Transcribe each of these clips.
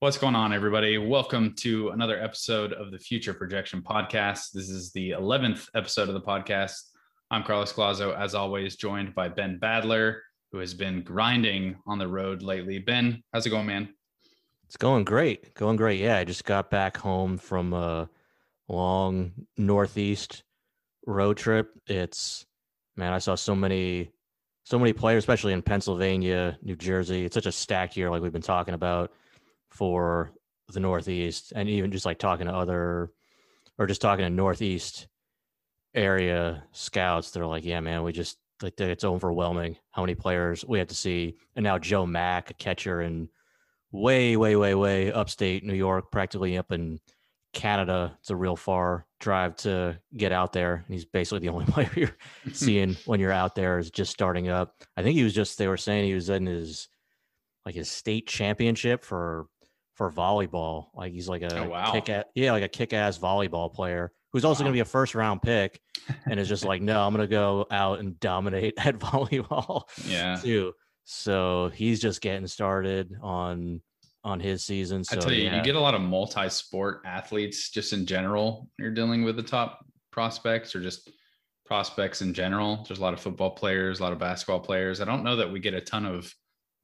What's going on, everybody? Welcome to another episode of the Future Projection Podcast. This is the 11th episode of the podcast. I'm Carlos Collazo, as always, joined by Ben Badler, who has been grinding on the road lately. Ben, how's it going, man? It's going great. Going great. Yeah, I just got back home from a long northeast road trip. It's man, I saw so many so many players, especially in Pennsylvania, New Jersey. It's such a stacked year, like we've been talking about for the Northeast, and even just like talking to other, or just talking to Northeast area scouts. They're like, "Yeah, man, we just like it's overwhelming how many players we have to see." And now Joe Mack, a catcher in way, way, way, way upstate New York, practically up in Canada. It's a real far drive to get out there. And he's basically the only player you're seeing when you're out there is just starting up. I think he was just they were saying he was in his like his state championship for for volleyball. Like he's like oh, a oh, wow. kick at, yeah, like a kick ass volleyball player who's also wow. going to be a first round pick and is just like, no, I'm going to go out and dominate at volleyball. Yeah. Too. So he's just getting started on on his season. So, I tell you, yeah. you get a lot of multi-sport athletes just in general. You're dealing with the top prospects or just prospects in general. There's a lot of football players, a lot of basketball players. I don't know that we get a ton of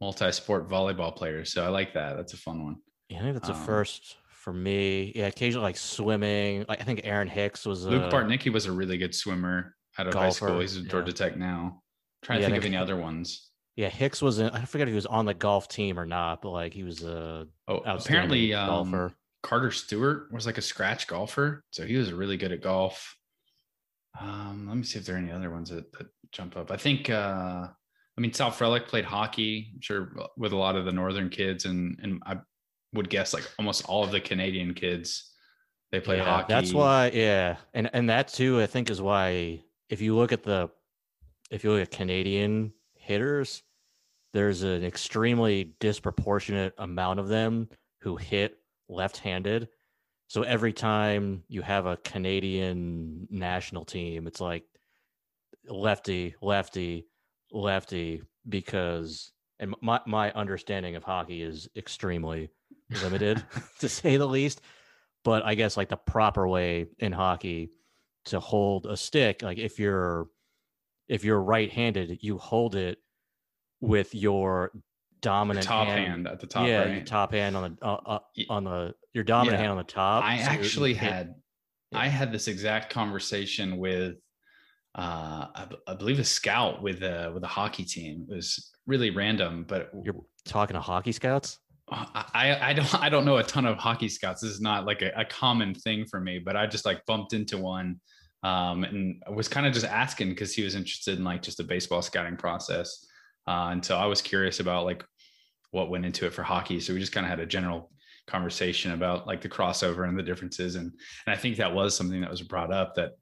multi-sport volleyball players. So I like that. That's a fun one. Yeah, I think that's um, a first for me. Yeah, occasionally like swimming. Like I think Aaron Hicks was Luke a, Bartnicki was a really good swimmer out of golfer. high school. He's at Georgia yeah. Tech now. I'm trying to yeah, think of any other ones. Yeah, Hicks was in, I forget if he was on the golf team or not, but like he was a oh apparently um, golfer. Carter Stewart was like a scratch golfer, so he was really good at golf. Um, let me see if there are any other ones that, that jump up. I think uh, I mean Sal Frelick played hockey, I'm sure with a lot of the northern kids, and and I would guess like almost all of the Canadian kids they play yeah, hockey. That's why, yeah, and and that too, I think is why if you look at the if you look at Canadian hitters, there's an extremely disproportionate amount of them who hit left-handed. So every time you have a Canadian national team, it's like lefty, lefty, lefty, because and my, my understanding of hockey is extremely limited to say the least. But I guess like the proper way in hockey to hold a stick, like if you're if you're right-handed, you hold it with your dominant top hand, hand, at the top. Yeah, right? your top hand on the uh, uh, on the your dominant yeah. hand on the top. I so actually had yeah. I had this exact conversation with uh I, I, believe a scout with a with a hockey team. It was really random, but you're talking to hockey scouts. I, I don't I don't know a ton of hockey scouts. This is not like a, a common thing for me, but I just like bumped into one um, and was kind of just asking because he was interested in like just the baseball scouting process. Uh, and so I was curious about like what went into it for hockey. So we just kind of had a general conversation about like the crossover and the differences. And, and I think that was something that was brought up that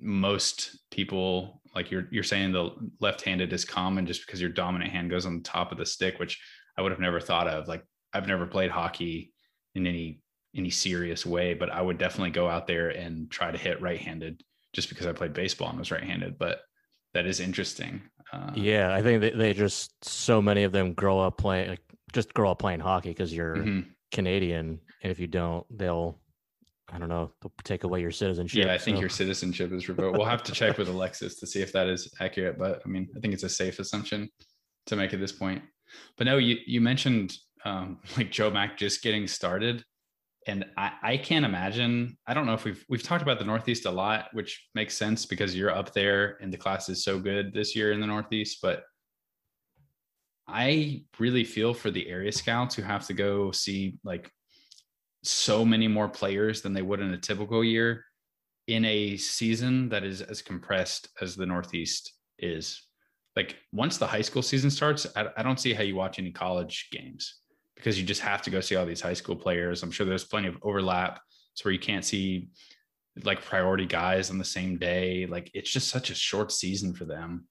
most people like you're you're saying the left-handed is common just because your dominant hand goes on the top of the stick, which I would have never thought of. Like I've never played hockey in any any serious way, but I would definitely go out there and try to hit right-handed just because I played baseball and was right-handed. But that is interesting. Uh, yeah, I think they, they just so many of them grow up playing, like, just grow up playing hockey because you're mm-hmm. Canadian, and if you don't, they'll, I don't know, they'll take away your citizenship. Yeah, I think so. your citizenship is revoked. we'll have to check with Alexis to see if that is accurate, but I mean, I think it's a safe assumption to make at this point. But no, you you mentioned um, like Joe Mack just getting started and I, I can't imagine. I don't know if we've we've talked about the Northeast a lot, which makes sense because you're up there and the class is so good this year in the Northeast. But I really feel for the area scouts who have to go see like so many more players than they would in a typical year in a season that is as compressed as the Northeast is. Like once the high school season starts, I, I don't see how you watch any college games because you just have to go see all these high school players. I'm sure there's plenty of overlap. So where you can't see like priority guys on the same day. Like it's just such a short season for them.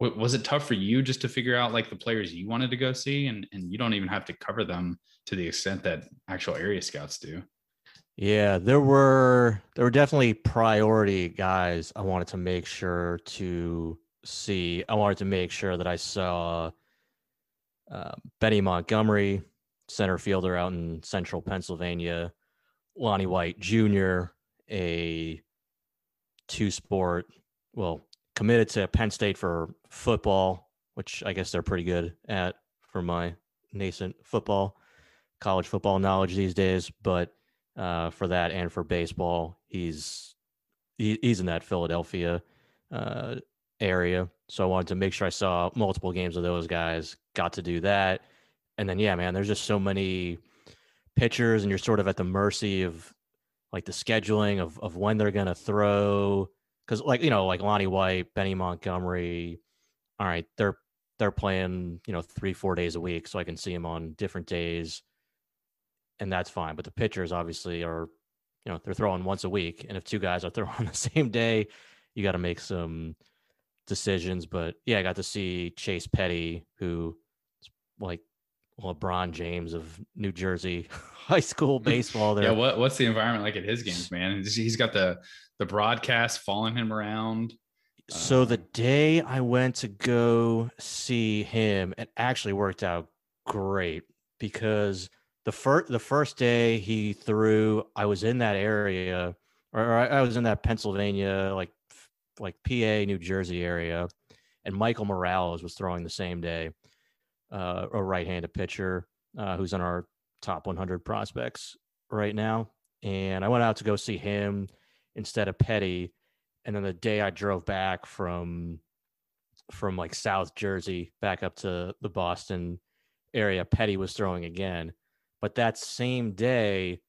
Was it tough for you just to figure out like the players you wanted to go see, and and you don't even have to cover them to the extent that actual area scouts do? Yeah, there were there were definitely priority guys I wanted to make sure to see. I wanted to make sure that I saw uh, Benny Montgomery, center fielder out in central Pennsylvania, Lonnie White Jr., a two sport, well, committed to Penn State for football, which I guess they're pretty good at for my nascent football, college football knowledge these days. But uh, for that and for baseball, he's he, he's in that Philadelphia uh, area. So I wanted to make sure I saw multiple games of those guys. Got to do that, and then yeah, man, there's just so many pitchers, and you're sort of at the mercy of like the scheduling of of when they're gonna throw. Because like you know, like Lonnie White, Benny Montgomery, all right, they're they're playing you know three four days a week, so I can see them on different days, and that's fine. But the pitchers obviously are, you know, they're throwing once a week, and if two guys are throwing the same day, you got to make some decisions. But yeah, I got to see Chase Petty, who like LeBron James of New Jersey high school baseball. There. yeah, what, what's the environment like at his games, man? He's got the the broadcast following him around. So the um, day I went to go see him, it actually worked out great because the first the first day he threw, I was in that area, or I was in that Pennsylvania, like like PA, New Jersey area, and Michael Morales was throwing the same day uh, a right-handed pitcher uh, who's on our top 100 prospects right now. And I went out to go see him instead of Petty. And then the day I drove back from from like South Jersey back up to the Boston area, Petty was throwing again. But that same day,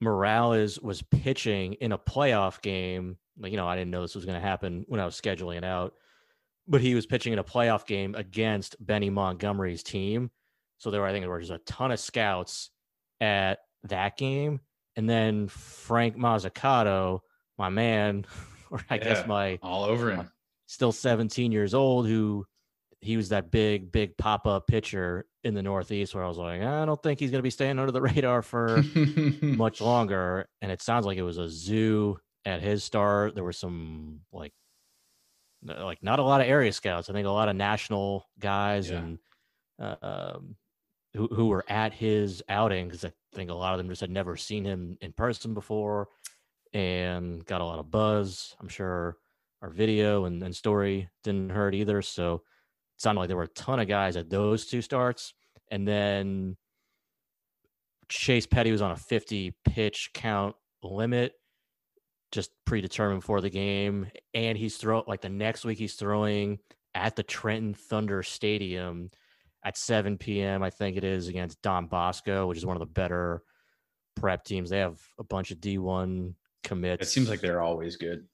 Morales was pitching in a playoff game. Like, you know, I didn't know this was going to happen when I was scheduling it out but he was pitching in a playoff game against Benny Montgomery's team. So there were, I think there was a ton of scouts at that game. And then Frank Mozzicato, my man, or I yeah, guess my all over him, still 17 years old, who he was that big, big pop up pitcher in the Northeast where I was like, I don't think he's going to be staying under the radar for much longer. And it sounds like it was a zoo at his start. There were some like like not a lot of area scouts. I think a lot of national guys yeah. and uh, um, who who were at his outing because I think a lot of them just had never seen him in person before and got a lot of buzz. I'm sure our video and, and story didn't hurt either. So it sounded like there were a ton of guys at those two starts. And then Chase Petty was on a 50 pitch count limit just predetermined for the game. And he's throw like the next week he's throwing at the Trenton Thunder Stadium at 7 p.m. I think it is against Don Bosco, which is one of the better prep teams. They have a bunch of D1 commits. It seems like they're always good.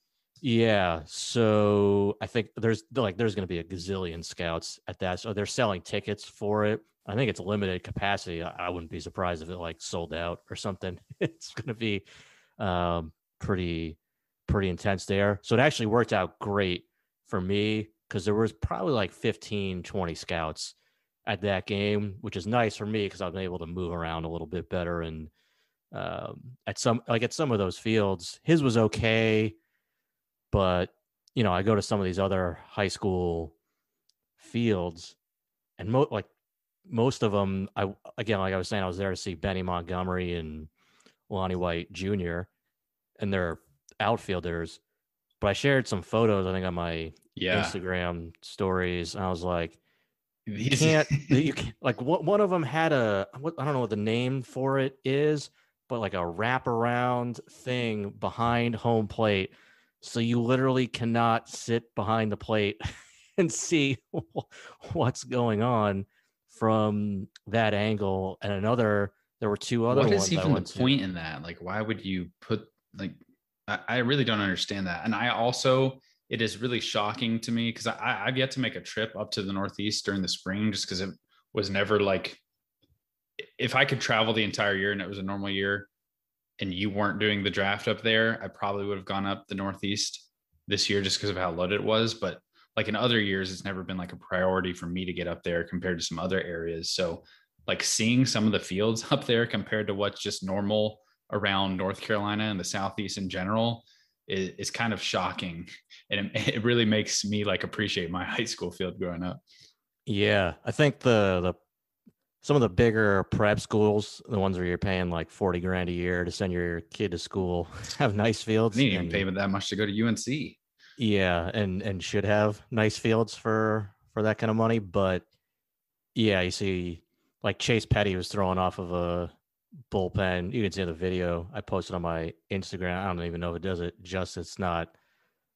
Yeah, so I think there's like there's going to be a gazillion scouts at that. So they're selling tickets for it. I think it's limited capacity. I, wouldn't be surprised if it like sold out or something. It's going to be um, pretty pretty intense there. So it actually worked out great for me because there was probably like 15, 20 scouts at that game, which is nice for me because I've been able to move around a little bit better. And um, at some like at some of those fields, his was okay, but you know, I go to some of these other high school fields, and mo- like most of them, I again, like I was saying, I was there to see Benny Montgomery and Lonnie White Jr and they're outfielders. But I shared some photos, I think, on my yeah. Instagram stories. And I was like, you can't, you can't, like, what, one of them had a, what, I don't know what the name for it is, but like a wraparound thing behind home plate. So you literally cannot sit behind the plate and see what's going on from that angle. And another, there were two other what is even the point in that? Like, why would you put like I, I really don't understand that. And I also it is really shocking to me because I, I've yet to make a trip up to the Northeast during the spring just because it was never like if I could travel the entire year and it was a normal year and you weren't doing the draft up there, I probably would have gone up the Northeast this year just because of how loaded it was. But like in other years, it's never been like a priority for me to get up there compared to some other areas. So like seeing some of the fields up there compared to what's just normal around North Carolina and the Southeast in general is, is kind of shocking. And it, it really makes me like appreciate my high school field growing up. Yeah. I think the, the, some of the bigger prep schools, the ones where you're paying like 40 grand a year to send your kid to school, have nice fields. You didn't even pay that much to go to UNC. Yeah, and and should have nice fields for for that kind of money, but yeah, you see like Chase Petty was throwing off of a bullpen. You can see the video I posted on my Instagram. I don't even know if it does it justice. It's not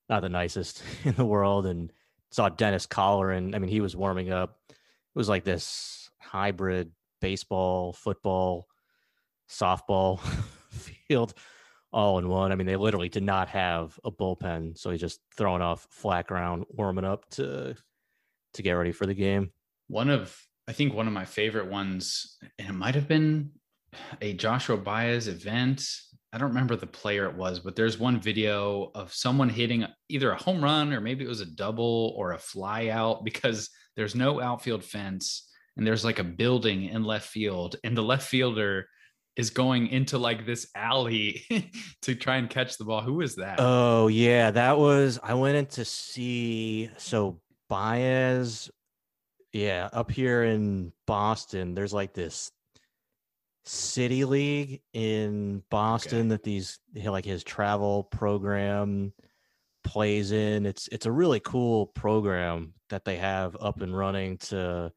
not the nicest in the world. And saw Dennis Colleran. I mean, he was warming up. It was like this hybrid baseball, football, softball field all in one. I mean, they literally did not have a bullpen, so he's just throwing off flat ground, warming up to to get ready for the game. One of I think one of my favorite ones, and it might have been a Joshua Baez event. I don't remember the player it was, but there's one video of someone hitting either a home run or maybe it was a double or a fly out because there's no outfield fence and there's like a building in left field and the left fielder is going into like this alley to try and catch the ball. Who is that? Oh yeah, that was I went in to see so Baez yeah, up here in Boston, there's like this city league in Boston okay. that these like his travel program plays in. It's it's a really cool program that they have up and running to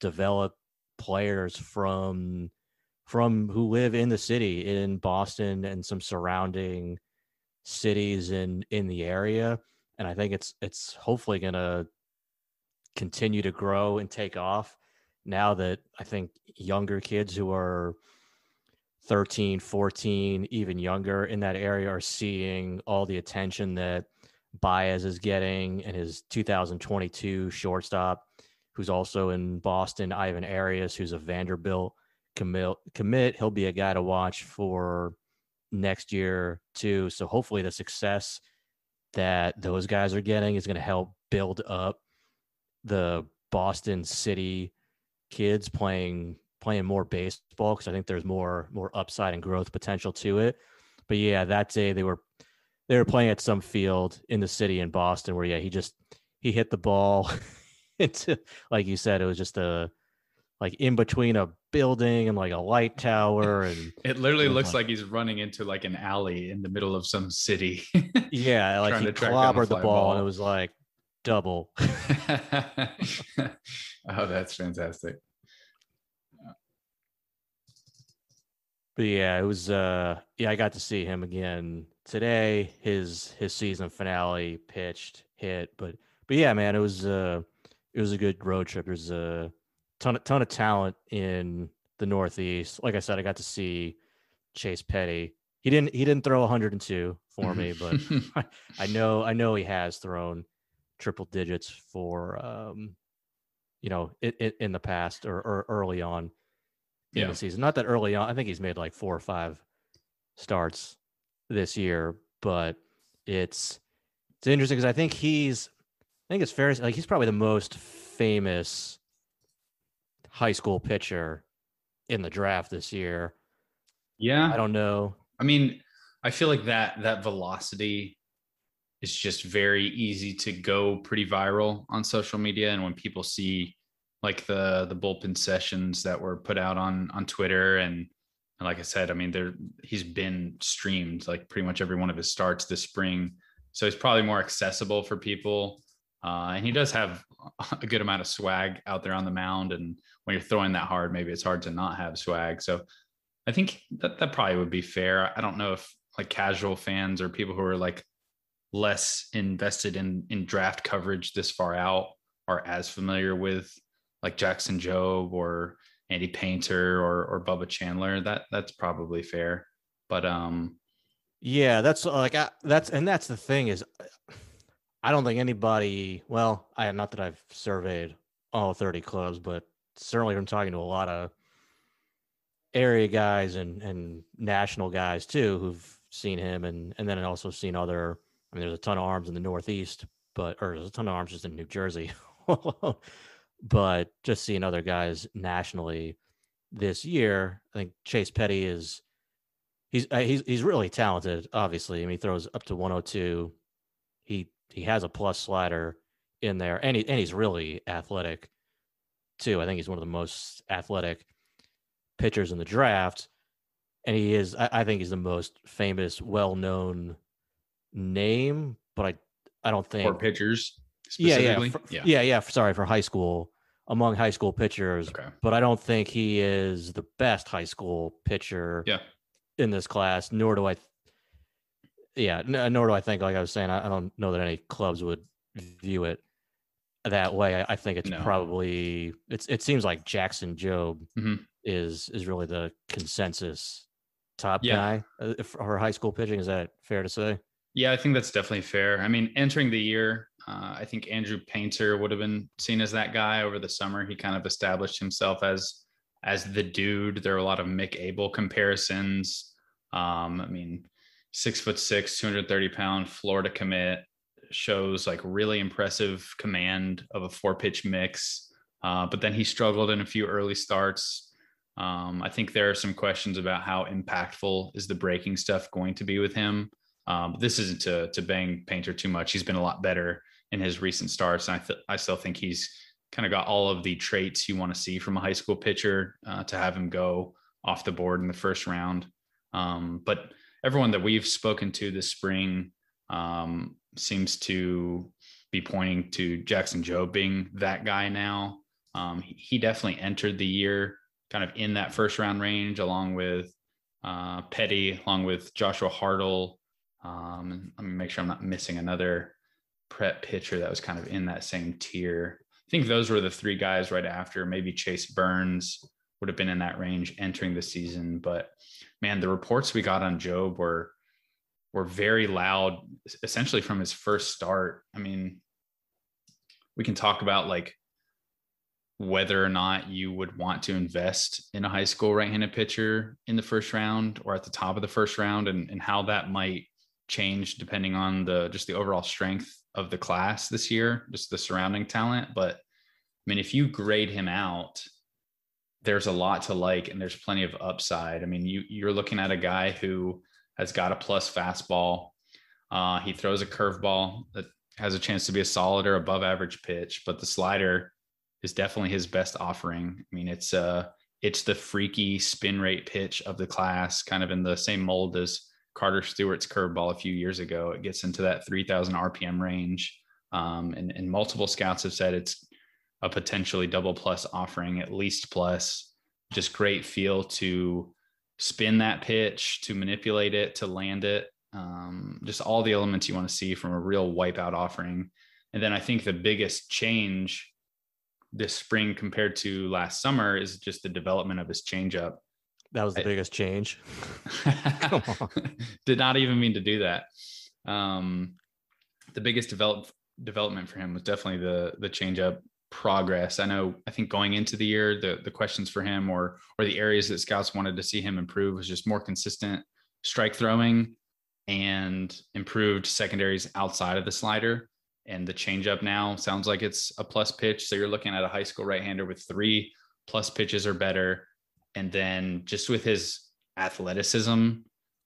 develop players from from who live in the city in Boston and some surrounding cities in in the area and I think it's it's hopefully going to continue to grow and take off now that I think younger kids who are 13, 14, even younger in that area are seeing all the attention that Baez is getting and his 2022 shortstop, who's also in Boston, Ivan Arias, who's a Vanderbilt commit, commit. He'll be a guy to watch for next year too. So hopefully the success that those guys are getting is going to help build up the Boston City kids playing playing more baseball because I think there's more more upside and growth potential to it. But yeah, that day they were they were playing at some field in the city in Boston where yeah he just he hit the ball into like you said it was just a like in between a building and like a light tower and it literally looks like, like he's running into like an alley in the middle of some city yeah like he clobbered the ball, ball, and it was like double oh that's fantastic but yeah it was uh yeah i got to see him again today his his season finale pitched hit but but yeah man it was uh it was a good road trip there's a ton of ton of talent in the Northeast. Like I said, I got to see Chase Petty. He didn't he didn't throw 102 for me, but I, I know I know he has thrown triple digits for um you know it, it in the past or, or early on in yeah. the season. Not that early on. I think he's made like four or five starts this year, but it's it's interesting because I think he's I think it's fair like he's probably the most famous high school pitcher in the draft this year. Yeah. I don't know. I mean, I feel like that that velocity is just very easy to go pretty viral on social media and when people see like the the bullpen sessions that were put out on on Twitter and and like I said, I mean, there he's been streamed like pretty much every one of his starts this spring, so he's probably more accessible for people. Uh, and he does have a good amount of swag out there on the mound. And when you're throwing that hard, maybe it's hard to not have swag. So I think that that probably would be fair. I don't know if like casual fans or people who are like less invested in in draft coverage this far out are as familiar with like Jackson Jobe or Andy Painter or or Bubba Chandler. That that's probably fair. But um yeah, that's like I, that's and that's the thing is I don't think anybody. Well, I not that I've surveyed all 30 clubs, but certainly from talking to a lot of area guys and and national guys too who've seen him and and then also seen other I mean there's a ton of arms in the Northeast, but or there's a ton of arms just in New Jersey. but just seeing other guys nationally this year, I think Chase Petty is he's uh, he's he's really talented. Obviously, I mean he throws up to 102. He he has a plus slider in there, and he and he's really athletic too. I think he's one of the most athletic pitchers in the draft, and he is. I, I think he's the most famous, well-known name, but I I don't think for pitchers. Yeah, yeah, for, yeah, yeah, yeah. Sorry for high school among high school pitchers, okay. but I don't think he is the best high school pitcher. Yeah. in this class. Nor do I. Yeah, nor do I think, like I was saying, I, I don't know that any clubs would view it that way. I, I think it's no. probably it's. It seems like Jackson Jobe mm-hmm. is is really the consensus top yeah. guy uh, for high school pitching. Is that fair to say? Yeah, I think that's definitely fair. I mean, entering the year, uh, I think Andrew Painter would have been seen as that guy over the summer. He kind of established himself as as the dude. There are a lot of Mick Abel comparisons. Um, I mean, six foot six, 230 pound Florida commit shows like really impressive command of a four pitch mix. Uh, but then he struggled in a few early starts. Um, I think there are some questions about how impactful is the breaking stuff going to be with him. Um, this isn't to to bang Painter too much. He's been a lot better in his recent starts, and I th- I still think he's kind of got all of the traits you want to see from a high school pitcher uh, to have him go off the board in the first round. Um, but everyone that we've spoken to this spring um, seems to be pointing to Jackson Jobe being that guy now. Um, he definitely entered the year kind of in that first round range, along with uh, Petty, along with Joshua Hartle, um, let me make sure I'm not missing another prep pitcher that was kind of in that same tier. I think those were the three guys right after. Maybe Chase Burns would have been in that range entering the season. But man, the reports we got on Jobe were were very loud, essentially from his first start. I mean, we can talk about like whether or not you would want to invest in a high school right-handed pitcher in the first round or at the top of the first round and, and how that might change depending on the just the overall strength of the class this year, just the surrounding talent. But I mean, if you grade him out, there's a lot to like and there's plenty of upside. I mean, you you're looking at a guy who has got a plus fastball. Uh, he throws a curveball that has a chance to be a solid or above average pitch, but the slider is definitely his best offering. I mean, it's uh it's the freaky spin rate pitch of the class, kind of in the same mold as Carter Stewart's curveball a few years ago. It gets into that 3,000 RPM range. Um, and, and multiple scouts have said it's a potentially double plus offering, at least plus. Just great feel to spin that pitch, to manipulate it, to land it. Um, just all the elements you want to see from a real wipeout offering. And then I think the biggest change this spring compared to last summer is just the development of his changeup. That was the I, biggest change. Did not even mean to do that. Um, the biggest develop, development for him was definitely the the change up progress. I know. I think going into the year, the the questions for him or or the areas that scouts wanted to see him improve was just more consistent strike throwing and improved secondaries outside of the slider. And the changeup now sounds like it's a plus pitch. So you're looking at a high school right hander with three plus pitches or better and then just with his athleticism,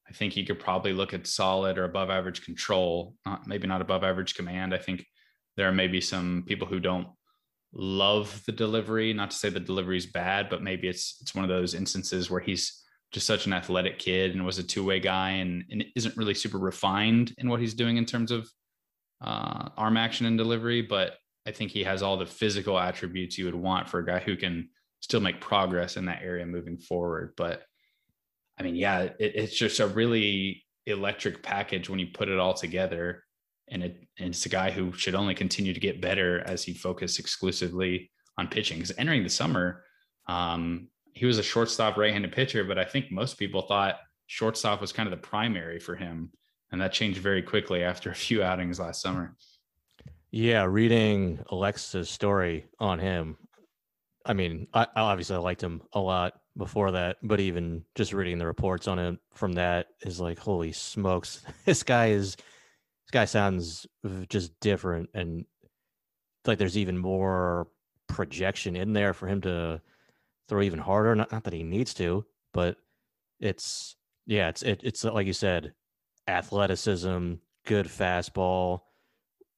I think he could probably look at solid or above average control, not maybe not above average command. I think there are maybe some people who don't love the delivery. Not to say the delivery is bad, but maybe it's it's one of those instances where he's just such an athletic kid and was a two way guy and, and isn't really super refined in what he's doing in terms of uh, arm action and delivery. But I think he has all the physical attributes you would want for a guy who can still make progress in that area moving forward. But I mean, yeah, it, it's just a really electric package when you put it all together. And, it, and it's a guy who should only continue to get better as he focused exclusively on pitching. Because entering the summer, um, he was a shortstop right-handed pitcher, but I think most people thought shortstop was kind of the primary for him, and that changed very quickly after a few outings last summer. Yeah, reading Alexa's story on him, I mean, I, I liked him a lot before that, but even just reading the reports on him from that is like, holy smokes, this guy is this guy sounds just different and like there's even more projection in there for him to throw even harder. Not, not that he needs to, but it's yeah, it's it, it's like you said, athleticism, good fastball,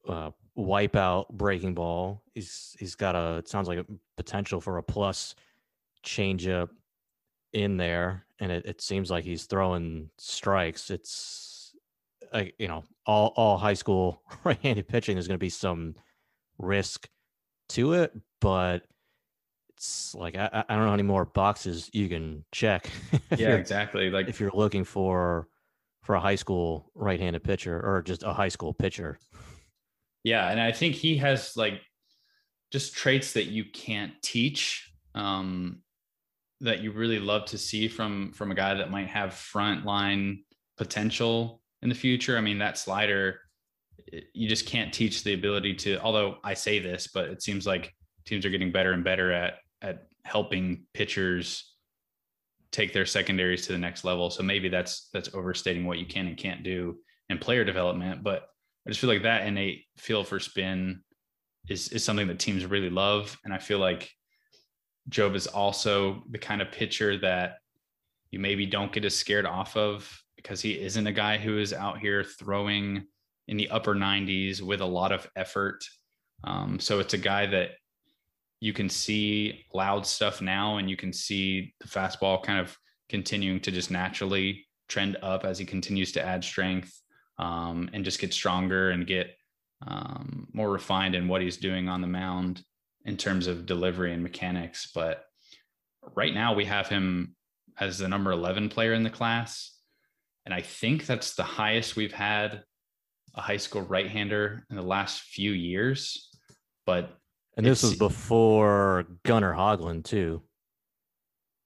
uh, wipeout breaking ball. He's he's got a it sounds like a potential for a plus changeup in there, and it, it seems like he's throwing strikes. It's like you know all all high school right-handed pitching is going to be some risk to it, but it's like I, I don't know how many more boxes you can check. yeah, exactly. Like if you're looking for for a high school right-handed pitcher or just a high school pitcher. Yeah, and I think he has like just traits that you can't teach. Um, that you really love to see from from a guy that might have front line potential in the future. I mean, that slider, you just can't teach the ability to. Although I say this, but it seems like teams are getting better and better at at helping pitchers take their secondaries to the next level. So maybe that's that's overstating what you can and can't do in player development. But I just feel like that innate feel for spin is is something that teams really love, and I feel like Jobe is also the kind of pitcher that you maybe don't get as scared off of because he isn't a guy who is out here throwing in the upper 90s with a lot of effort. Um, so it's a guy that you can see loud stuff now and you can see the fastball kind of continuing to just naturally trend up as he continues to add strength um, and just get stronger and get um, more refined in what he's doing on the mound in terms of delivery and mechanics. But right now we have him as the number 11 player in the class. And I think that's the highest we've had a high school right hander in the last few years. But and this was before Gunnar Hoglund too.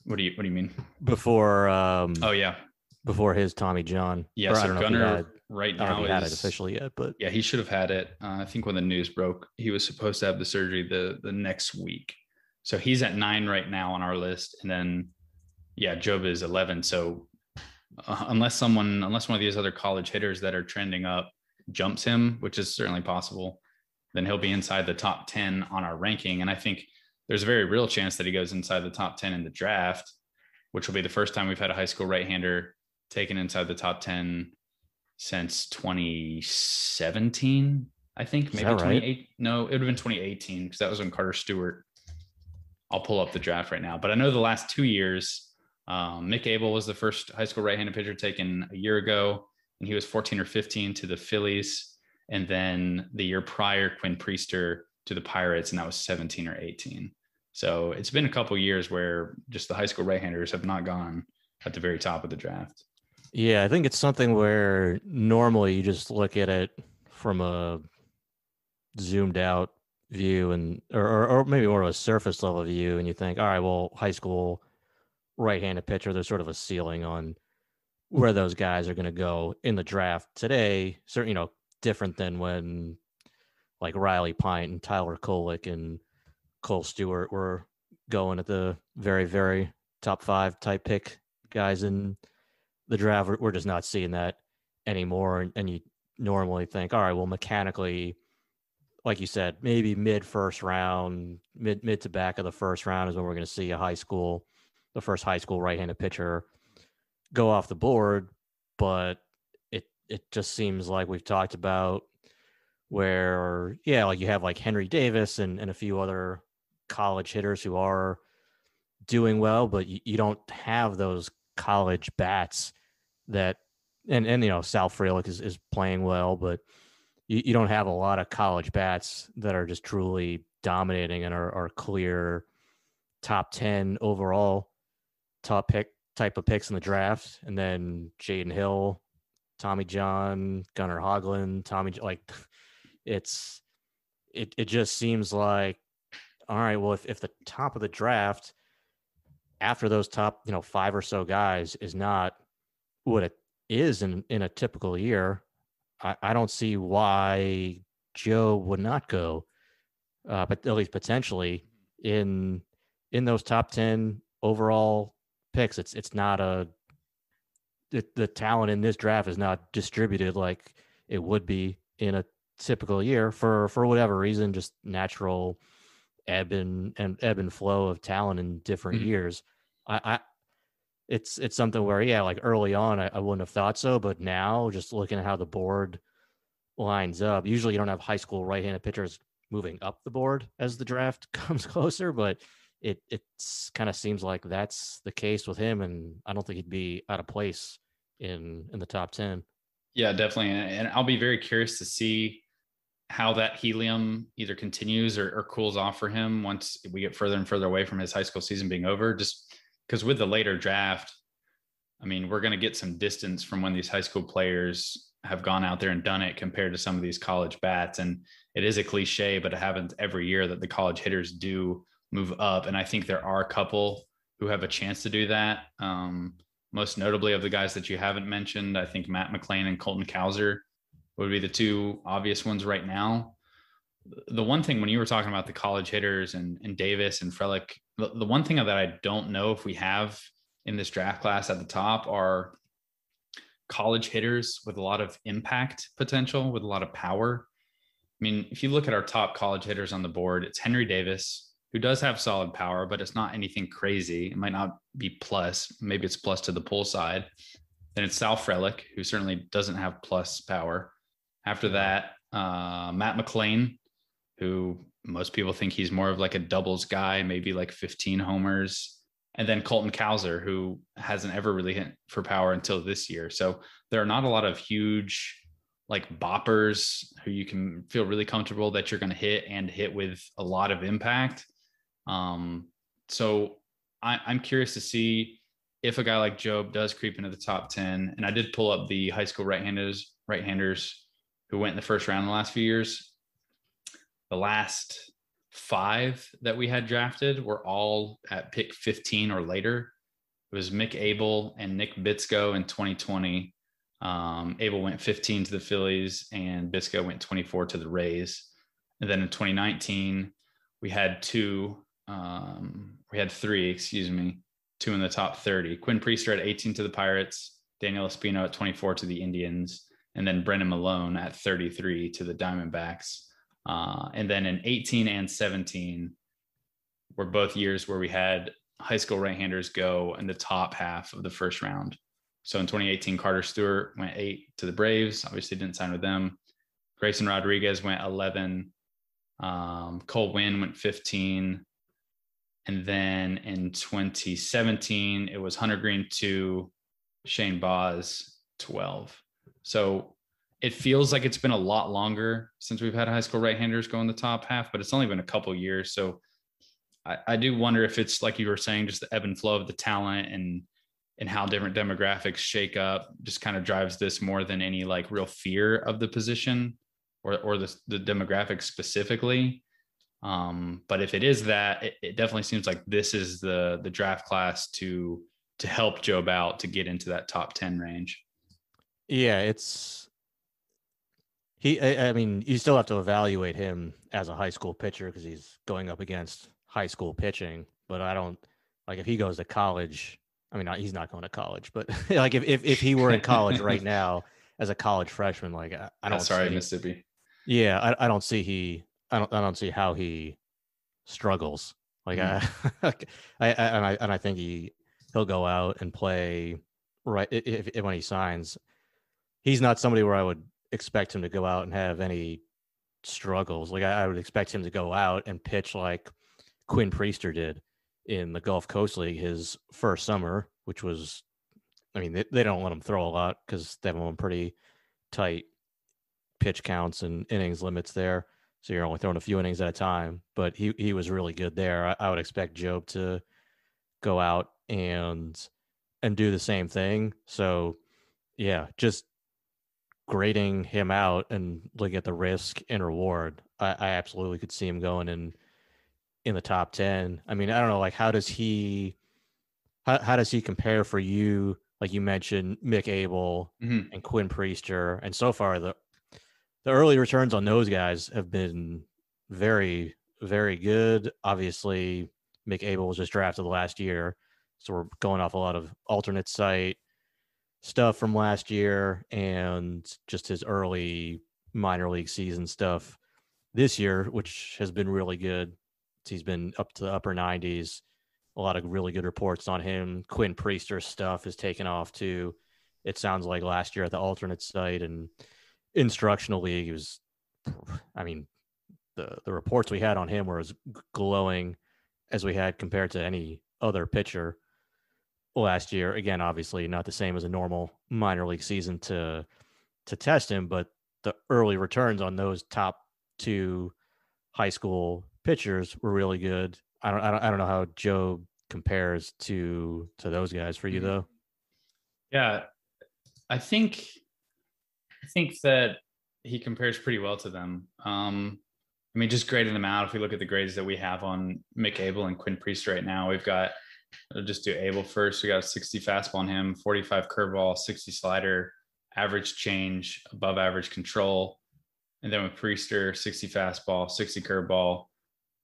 What do you what do you mean? Before um Oh yeah. Before his Tommy John. Yeah, so Gunnar right now had it officially yet, but yeah, he should have had it. Uh, I think when the news broke, he was supposed to have the surgery the the next week. So he's at nine right now on our list, and then yeah, Jobe is eleven. So uh, unless someone, unless one of these other college hitters that are trending up jumps him, which is certainly possible, then he'll be inside the top ten on our ranking. And I think there's a very real chance that he goes inside the top ten in the draft, which will be the first time we've had a high school right-hander taken inside the top ten since 2017, I think. Maybe 28. Right? No, it would have been 2018 because that was when Carter Stewart. I'll pull up the draft right now, but I know the last two years, um, Mick Abel was the first high school right-handed pitcher taken a year ago, and he was 14 or 15 to the Phillies, and then the year prior, Quinn Priester to the Pirates, and that was 17 or 18. So it's been a couple years where just the high school right-handers have not gone at the very top of the draft. Yeah, I think it's something where normally you just look at it from a zoomed out view and or, or maybe more of a surface level view and you think all right well high school right-handed pitcher there's sort of a ceiling on where those guys are going to go in the draft today. Certainly you know different than when like riley pint and tyler kolek and kohl stewart were going at the very very top five type pick guys in the draft, we're just not seeing that anymore. And, and you normally think, all right, well, mechanically, like you said, maybe mid first round, mid mid to back of the first round is when we're going to see a high school, the first high school right-handed pitcher go off the board. But it it just seems like we've talked about where yeah, like you have like Henry Davis and, and a few other college hitters who are doing well, but you, you don't have those college bats that and and you know Sal Frelick is, is playing well, but you, you don't have a lot of college bats that are just truly dominating and are, are clear top ten overall top pick type of picks in the draft. And then Jaden Hill, Tommy John, Gunnar Hoglund, Tommy like it's it it just seems like all right, well if, if the top of the draft after those top, you know, five or so guys is not what it is in in a typical year, I, I don't see why Jobe would not go, uh, but at least potentially in in those top ten overall picks. It's it's not a the, the talent in this draft is not distributed like it would be in a typical year for for whatever reason, just natural ebb and, and ebb and flow of talent in different mm-hmm. years. I, I it's it's something where yeah, like early on I, I wouldn't have thought so, but now just looking at how the board lines up, usually you don't have high school right-handed pitchers moving up the board as the draft comes closer, but it it's kind of seems like that's the case with him, and I don't think he'd be out of place in in the top ten. Yeah, definitely, and I'll be very curious to see how that helium either continues or, or cools off for him once we get further and further away from his high school season being over. Just because with the later draft, I mean, we're going to get some distance from when these high school players have gone out there and done it compared to some of these college bats. And it is a cliche, but it happens every year that the college hitters do move up. And I think there are a couple who have a chance to do that. Um, most notably of the guys that you haven't mentioned, I think Matt McLain and Colton Cowser would be the two obvious ones right now. The one thing when you were talking about the college hitters and, and Davis and Frelick, the, the one thing that I don't know if we have in this draft class at the top are college hitters with a lot of impact potential, with a lot of power. I mean, if you look at our top college hitters on the board, it's Henry Davis, who does have solid power, but it's not anything crazy. It might not be plus. Maybe it's plus to the pull side. Then it's Sal Frelick, who certainly doesn't have plus power. After that, uh, Matt McLain, who most people think he's more of like a doubles guy, maybe like 15 homers. And then Colton Cowser, who hasn't ever really hit for power until this year. So there are not a lot of huge like boppers who you can feel really comfortable that you're going to hit and hit with a lot of impact. Um, so I, I'm curious to see if a guy like Jobe does creep into the top 10. And I did pull up the high school right-handers, right-handers who went in the first round in the last few years. The last five that we had drafted were all at pick 15 or later. It was Mick Abel and Nick Bitsko in 2020. Um, Abel went 15 to the Phillies and Bitsko went 24 to the Rays. And then in 2019, we had two, um, we had three, excuse me, two in the top 30. Quinn Priester at 18 to the Pirates, Daniel Espino at 24 to the Indians, and then Brennan Malone at 33 to the Diamondbacks. Uh, and then in 18 and 17 were both years where we had high school right-handers go in the top half of the first round. So in 2018, Carter Stewart went eight to the Braves. Obviously, didn't sign with them. Grayson Rodriguez went 11. Um, Cole Winn went 15. And then in 2017, it was Hunter Greene two, Shane Baz 12. So it feels like it's been a lot longer since we've had high school right-handers go in the top half, but it's only been a couple years. So I, I, do wonder if it's like you were saying, just the ebb and flow of the talent and and how different demographics shake up just kind of drives this more than any like real fear of the position or or the, the demographics specifically. Um, but if it is that, it, it definitely seems like this is the the draft class to to help Jobe out to get into that top 10 range. Yeah, it's he. I, I mean, you still have to evaluate him as a high school pitcher because he's going up against high school pitching. But I don't like if he goes to college. I mean, he's not going to college, but like if, if, if he were in college right now as a college freshman, like I, I don't. sorry, see, Mississippi. Yeah, I, I don't see he. I don't. I don't see how he struggles. Like mm. I, I, I, and I and I think he he'll go out and play right if, if when he signs he's not somebody where I would expect him to go out and have any struggles. Like I, I would expect him to go out and pitch like Quinn Priester did in the Gulf Coast League his first summer, which was, I mean, they, they don't let him throw a lot because they have him pretty tight pitch counts and innings limits there. So you're only throwing a few innings at a time. But he he was really good there. I, I would expect Jobe to go out and and do the same thing. So yeah, just grading him out and looking at the risk and reward, I, I absolutely could see him going in in the top ten. I mean, I don't know, like how does he how, how does he compare for you? Like you mentioned, Mick Abel mm-hmm. and Quinn Priester, and so far the the early returns on those guys have been very very good. Obviously, Mick Abel was just drafted last year, So we're going off a lot of alternate site stuff from last year and just his early minor league season stuff this year, which has been really good. He's been up to the upper 90s. A lot of really good reports on him. Quinn Priester stuff is taken off too. It sounds like last year at the alternate site and instructional league, he was, I mean, the, the reports we had on him were as glowing as we had compared to any other pitcher last year. Again, obviously not the same as a normal minor league season to to test him, but the early returns on those top two high school pitchers were really good. I don't I don't, I don't know how Jobe compares to to those guys for you mm-hmm. though. Yeah. I think I think that he compares pretty well to them. Um I mean, just grading them out. If we look at the grades that we have on Mick Abel and Quinn Priest right now, we've got I'll just do Abel first. We got a 60 fastball on him, 45 curveball, 60 slider, average change, above average control. And then with Priester, 60 fastball, 60 curveball,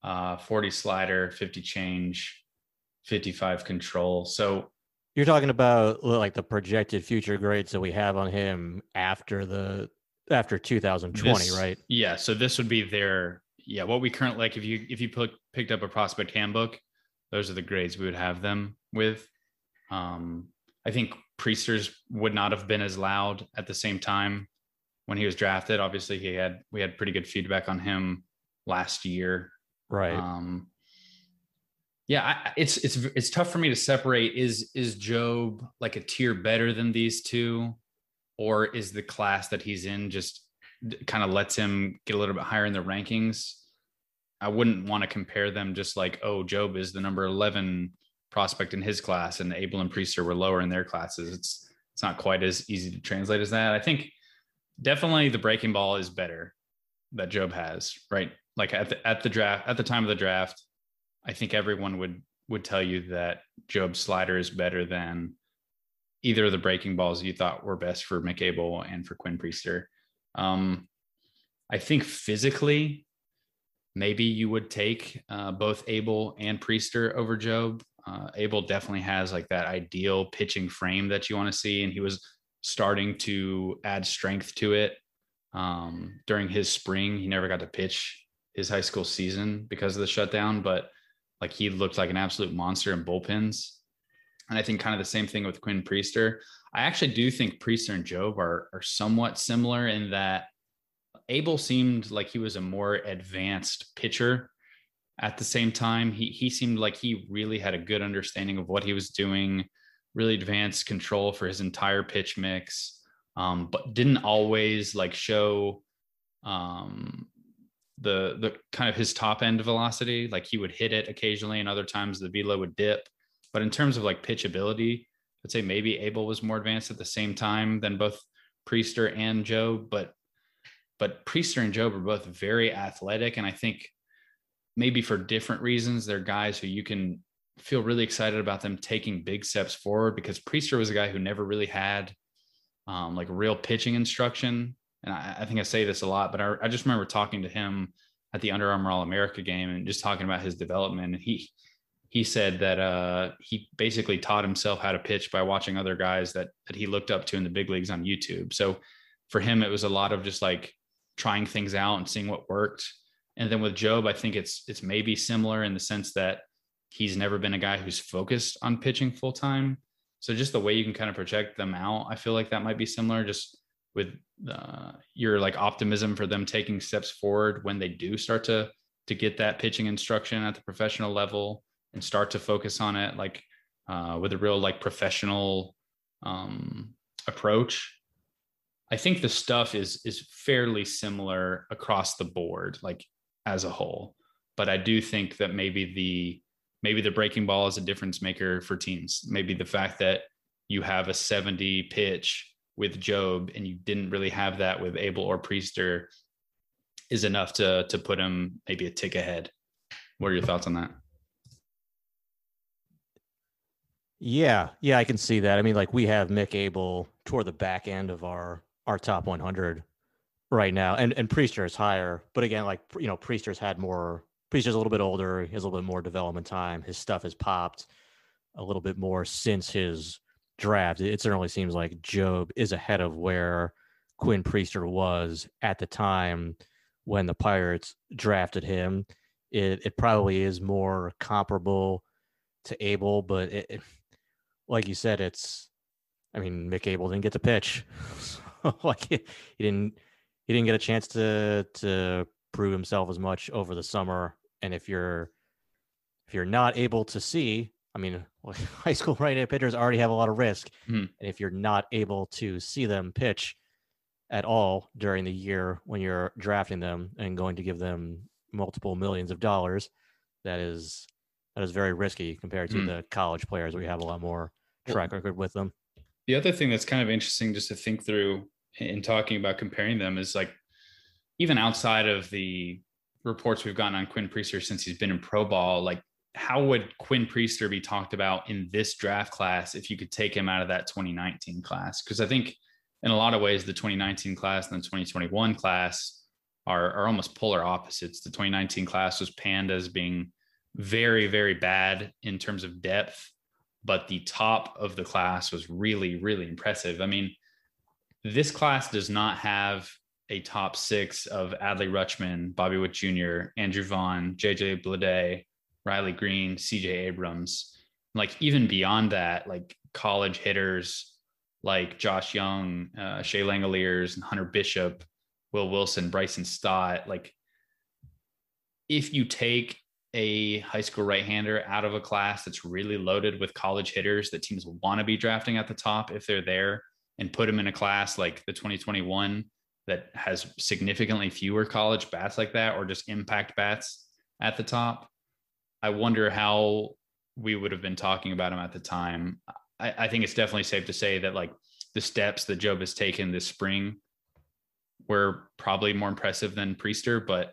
uh, 40 slider, 50 change, 55 control. So you're talking about like the projected future grades that we have on him after the after 2020, this, right? Yeah. So this would be their yeah, what we currently like if you if you put, picked up a prospect handbook, those are the grades we would have them with. Um, I think Priesters would not have been as loud at the same time when he was drafted. Obviously, he had we had pretty good feedback on him last year. Right. Um, yeah, I, it's it's it's tough for me to separate. Is is Jobe like a tier better than these two, or is the class that he's in just kind of lets him get a little bit higher in the rankings? I wouldn't want to compare them just like, oh, Jobe is the number 11 prospect in his class and Abel and Priester were lower in their classes. It's it's not quite as easy to translate as that. I think definitely the breaking ball is better that Jobe has, right? Like at the at the draft, at the time of the draft, I think everyone would would tell you that Jobe's slider is better than either of the breaking balls you thought were best for Mick Abel and for Quinn Priester. Um, I think physically, maybe you would take uh, both Abel and Priester over Jobe. Uh, Abel definitely has like that ideal pitching frame that you want to see, and he was starting to add strength to it um, during his spring. He never got to pitch his high school season because of the shutdown, but like he looked like an absolute monster in bullpens. And I think kind of the same thing with Quinn Priester. I actually do think Priester and Jobe are, are somewhat similar in that Abel seemed like he was a more advanced pitcher. At the same time, he he seemed like he really had a good understanding of what he was doing, really advanced control for his entire pitch mix, um, but didn't always like show um, the the kind of his top end velocity. Like he would hit it occasionally, and other times the velo would dip. But in terms of like pitch ability, I'd say maybe Abel was more advanced at the same time than both Priester and Jobe, but but Priester and Jobe are both very athletic. And I think maybe for different reasons, they're guys who you can feel really excited about them taking big steps forward because Priester was a guy who never really had um, like real pitching instruction. And I, I, think I say this a lot, but I, I just remember talking to him at the Under Armour All America game and just talking about his development. And he, he said that uh, he basically taught himself how to pitch by watching other guys that that he looked up to in the big leagues on YouTube. So for him, it was a lot of just like trying things out and seeing what worked. And then with Jobe, I think it's it's maybe similar in the sense that he's never been a guy who's focused on pitching full time. So just the way you can kind of project them out, I feel like that might be similar. Just with uh, your like optimism for them taking steps forward when they do start to to get that pitching instruction at the professional level and start to focus on it like uh, with a real like professional um, approach I think the stuff is is fairly similar across the board, like as a whole. But I do think that maybe the maybe the breaking ball is a difference maker for teams. Maybe the fact that you have a 70 pitch with Jobe and you didn't really have that with Abel or Priester is enough to to put him maybe a tick ahead. What are your thoughts on that? Yeah, yeah, I can see that. I mean, like we have Mick Abel toward the back end of our our top 100 right now, and and is higher. But again, like you know, Priester's had more. Priester's a little bit older. He has a little bit more development time. His stuff has popped. a little bit more since his draft. It certainly seems like Jobe is ahead of where Quinn Priester was at the time when the Pirates drafted him. It it probably is more comparable to Abel, but it, it, like you said, it's. I mean, Mick Abel didn't get to pitch, like he, he didn't he didn't get a chance to to prove himself as much over the summer. And if you're if you're not able to see, I mean, high school right-handed pitchers already have a lot of risk, Hmm. and if you're not able to see them pitch at all during the year when you're drafting them and going to give them multiple millions of dollars, that is that is very risky compared to Hmm. the college players where you have a lot more track record with them. The other thing that's kind of interesting just to think through in talking about comparing them is like even outside of the reports we've gotten on Quinn Priester since he's been in pro ball, like how would Quinn Priester be talked about in this draft class if you could take him out of that 2019 class? Because I think in a lot of ways, the 2019 class and the 2021 class are, are almost polar opposites. The 2019 class was panned as being very, very bad in terms of depth, but the top of the class was really, really impressive. I mean, this class does not have a top six of Adley Rutschman, Bobby Witt Jr., Andrew Vaughn, JJ Bleday, Riley Greene, CJ Abrams. Like even beyond that, like college hitters like Josh Jung, uh, Shea Langeliers, and Hunter Bishop, Will Wilson, Bryson Stott. Like if you take a high school right-hander out of a class that's really loaded with college hitters that teams want to be drafting at the top if they're there and put them in a class like the 2021 that has significantly fewer college bats like that or just impact bats at the top i wonder how we would have been talking about him at the time. I, I think it's definitely safe to say that like the steps that Jobe has taken this spring were probably more impressive than priester but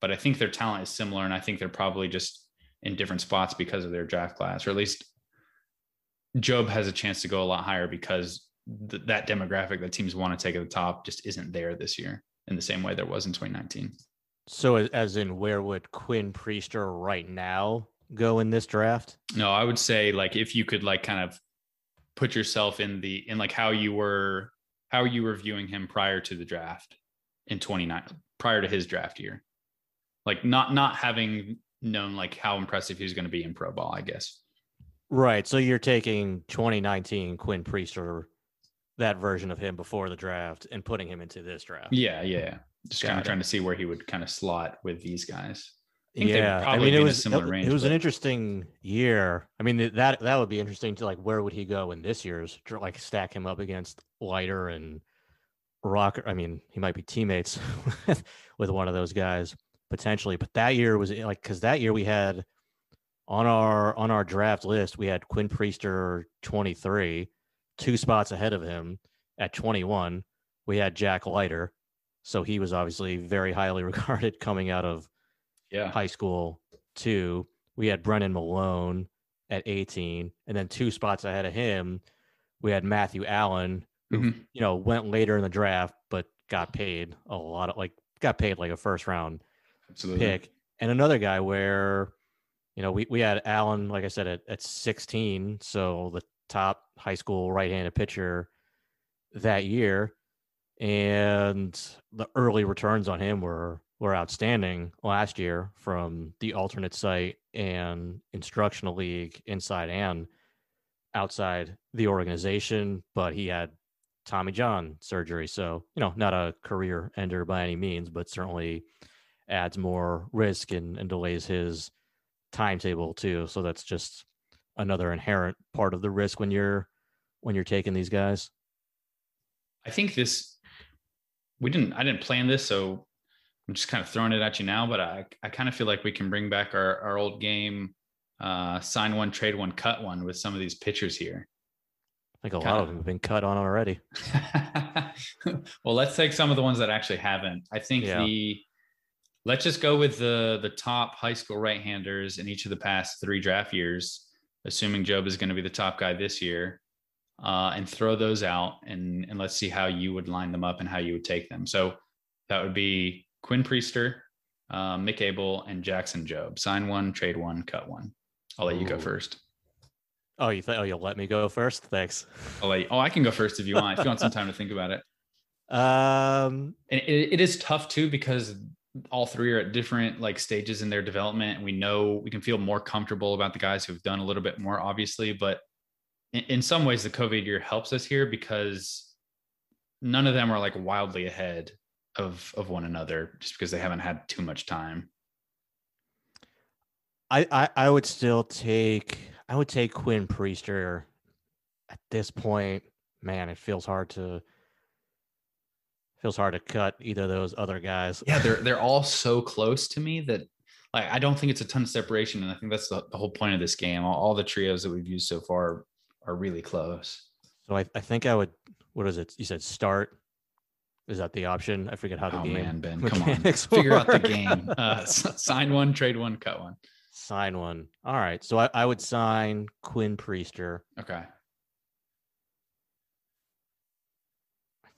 but I think their talent is similar, and I think they're probably just in different spots because of their draft class, or at least Jobe has a chance to go a lot higher because th- that demographic that teams want to take at the top just isn't there this year in the same way there was in 2019. So, as- in, where would Quinn Priester right now go in this draft? No, I would say like if you could like kind of put yourself in the in like how you were how you were viewing him prior to the draft in 29 prior to his draft year. Like not not having known like how impressive he was going to be in pro ball, I guess. Right. So you're taking 2019 Quinn Priester, that version of him before the draft, and putting him into this draft. Yeah, yeah. Just kind of it. trying to see where he would kind of slot with these guys. I think they'd yeah. I mean, it in a was similar it, range, it was an interesting year. I mean, that that would be interesting to like where would he go in this year's like stack him up against Leiter and Rocker. I mean, he might be teammates with, with one of those guys potentially, but that year was like because that year we had on our on our draft list we had Quinn Priester 23, two spots ahead of him at 21. We had Jack Leiter, so he was obviously very highly regarded coming out of Yeah. high school too. We had Brennan Malone at 18, and then two spots ahead of him, we had Matthew Allen, who Mhm. you know went later in the draft, but got paid a lot of like got paid like a first round Absolutely. pick, and another guy where you know we we had Allen, like I said, at, at 16, so the top high school right-handed pitcher that year, and the early returns on him were were outstanding last year from the alternate site and instructional league inside and outside the organization but he had tommy john surgery. So you know not a career ender by any means but certainly adds more risk and, and delays his timetable too. So that's just another inherent part of the risk when you're when you're taking these guys I think this we didn't I didn't plan this, so I'm just kind of throwing it at you now, but I, I kind of feel like we can bring back our, our old game, uh, sign one, trade one, cut one with some of these pitchers here. i think a lot Kinda. of them have been cut on already well, let's take some of the ones that actually haven't. I think Yeah. the let's just go with the the top high school right-handers in each of the past three draft years, assuming Jobe is going to be the top guy this year, uh, and throw those out and and let's see how you would line them up and how you would take them. So that would be Quinn Priester, uh, Mick Abel, and Jackson Jobe. Sign one, trade one, cut one. I'll let you go first. Oh, you think? Oh, you'll let me go first? Thanks. I'll let you, oh, I can go first if you want. If you want some time to think about it. Um, And it, it is tough too because all three are at different like stages in their development. We know we can feel more comfortable about the guys who've done a little bit more, obviously. But in, in some ways, the COVID year helps us here because none of them are like wildly ahead of of one another just because they haven't had too much time. I, I I would still take I would take Quinn Priester at this point. Man, it feels hard to feels hard to cut either of those other guys. Yeah, they're they're all so close to me that like I don't think it's a ton of separation, and I think that's the, the whole point of this game. All, all the trios that we've used so far are really close. So I, I think I would what is it? You said start. Is that the option? I forget how the oh game man, Ben, come on, figure out the game. Uh, sign one, trade one, cut one. sign one. All right. So I, I would sign Quinn Priester. Okay.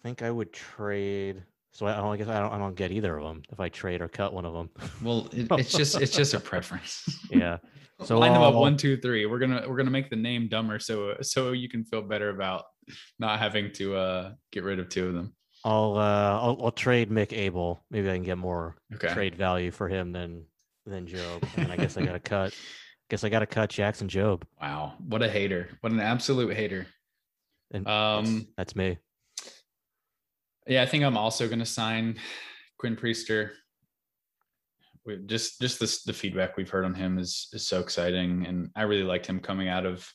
Think I would trade. So I, I don't I guess I don't I don't get either of them if I trade or cut one of them. Well, it, it's just it's just a preference. yeah. So line them up one, two, three. We're gonna we're gonna make the name dumber so so you can feel better about not having to uh get rid of two of them. I'll uh I'll, I'll trade Mick Abel. Maybe I can get more Okay. trade value for him than than Jobe. And I guess I gotta cut. Guess I gotta cut Jackson Jobe. Wow, what a hater! What an absolute hater. And that's- Um, that's me. Yeah, I think I'm also going to sign Quinn Priester. We just just this the feedback we've heard on him is is so exciting, and I really liked him coming out of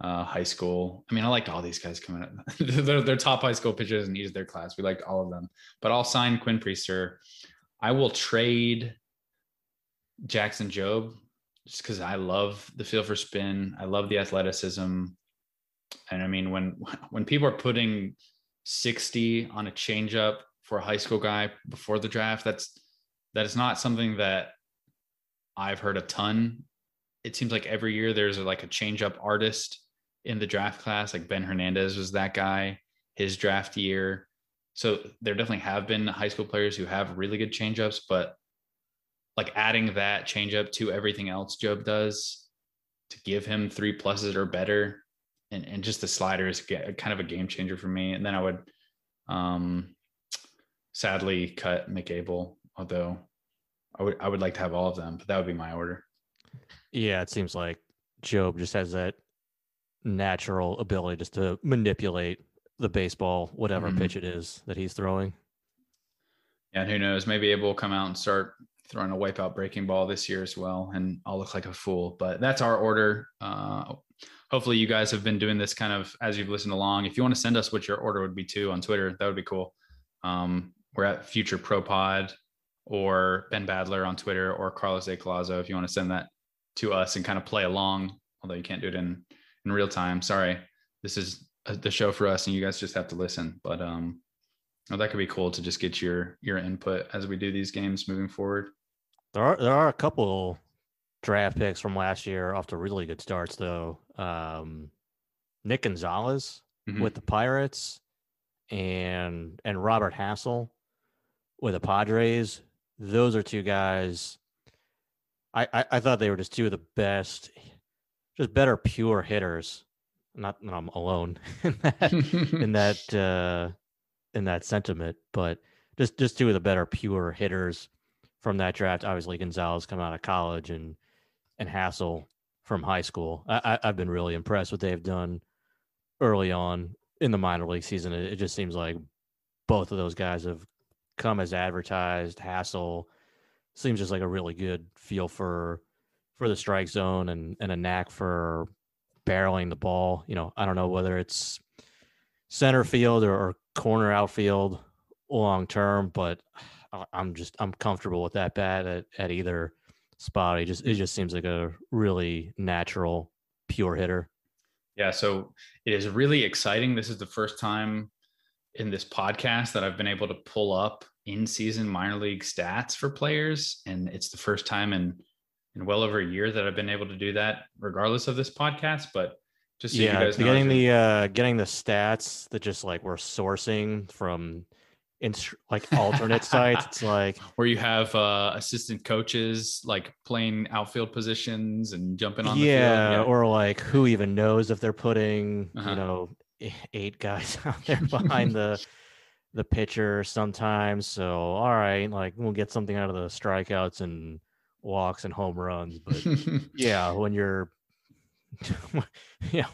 uh, high school. I mean, I liked all these guys coming out. they're, they're top high school pitchers each of their class. We liked all of them, but I'll sign Quinn Priester. I will trade Jackson Jobe just because I love the feel for spin. I love the athleticism, and I mean when when people are putting 60 on a changeup for a high school guy before the draft. That's that is not something that I've heard a ton. It seems like every year there's like a changeup artist in the draft class. Like Ben Hernandez was that guy, his draft year. So there definitely have been high school players who have really good changeups, but like adding that changeup to everything else Jobe does to give him three pluses or better and, and just the slider is kind of a game changer for me. And then I would um sadly cut Mick Abel, although I would I would like to have all of them, but that would be my order. Yeah, it seems like Jobe just has that natural ability just to manipulate the baseball, whatever Mhm. pitch it is that he's throwing. Yeah, and who knows? Maybe Abel will come out and start throwing a wipeout breaking ball this year as well, and I'll look like a fool. But that's our order. Uh, hopefully, you guys have been doing this kind of as you've listened along. If you want to send us what your order would be too on Twitter, that would be cool. Um, we're at Future Pro Pod or Ben Badler on Twitter or Carlos A. Collazo if you want to send that to us and kind of play along. Although you can't do it in in real time. Sorry, this is uh, the show for us, and you guys just have to listen. But um, Oh, that could be cool to just get your your input as we do these games moving forward. There are there are a couple draft picks from last year off to really good starts though. Um, Nick Gonzalez Mhm. with the Pirates and and Robert Hassell with the Padres. Those are two guys. I, I, I thought they were just two of the best, just better pure hitters. Not that I'm alone in that in that uh, in that sentiment, but just just two of the better pure hitters from that draft. Obviously, Gonzalez come out of college and and Hassell from high school. I, I've been really impressed what they've done early on in the minor league season. It, it just seems like both of those guys have come as advertised. Hassell seems just like a really good feel for for the strike zone and and a knack for barreling the ball. You know, I don't know whether it's center field or, or corner outfield long term, but I'm just I'm comfortable with that bat at, at either spot. He just it just seems like a really natural, pure hitter. Yeah, so it is really exciting. This is the first time in this podcast that I've been able to pull up in season minor league stats for players. And it's the first time in in well over a year that I've been able to do that, regardless of this podcast. But just so you yeah, guys know, getting the uh getting the stats that just like we're sourcing from in like alternate sites. It's like where you have uh, assistant coaches like playing outfield positions and jumping on yeah, the field. Yeah, or like who even knows if they're putting Uh-huh. you know eight guys out there behind the the pitcher sometimes. So all right, like we'll get something out of the strikeouts and walks and home runs. But yeah, when you're yeah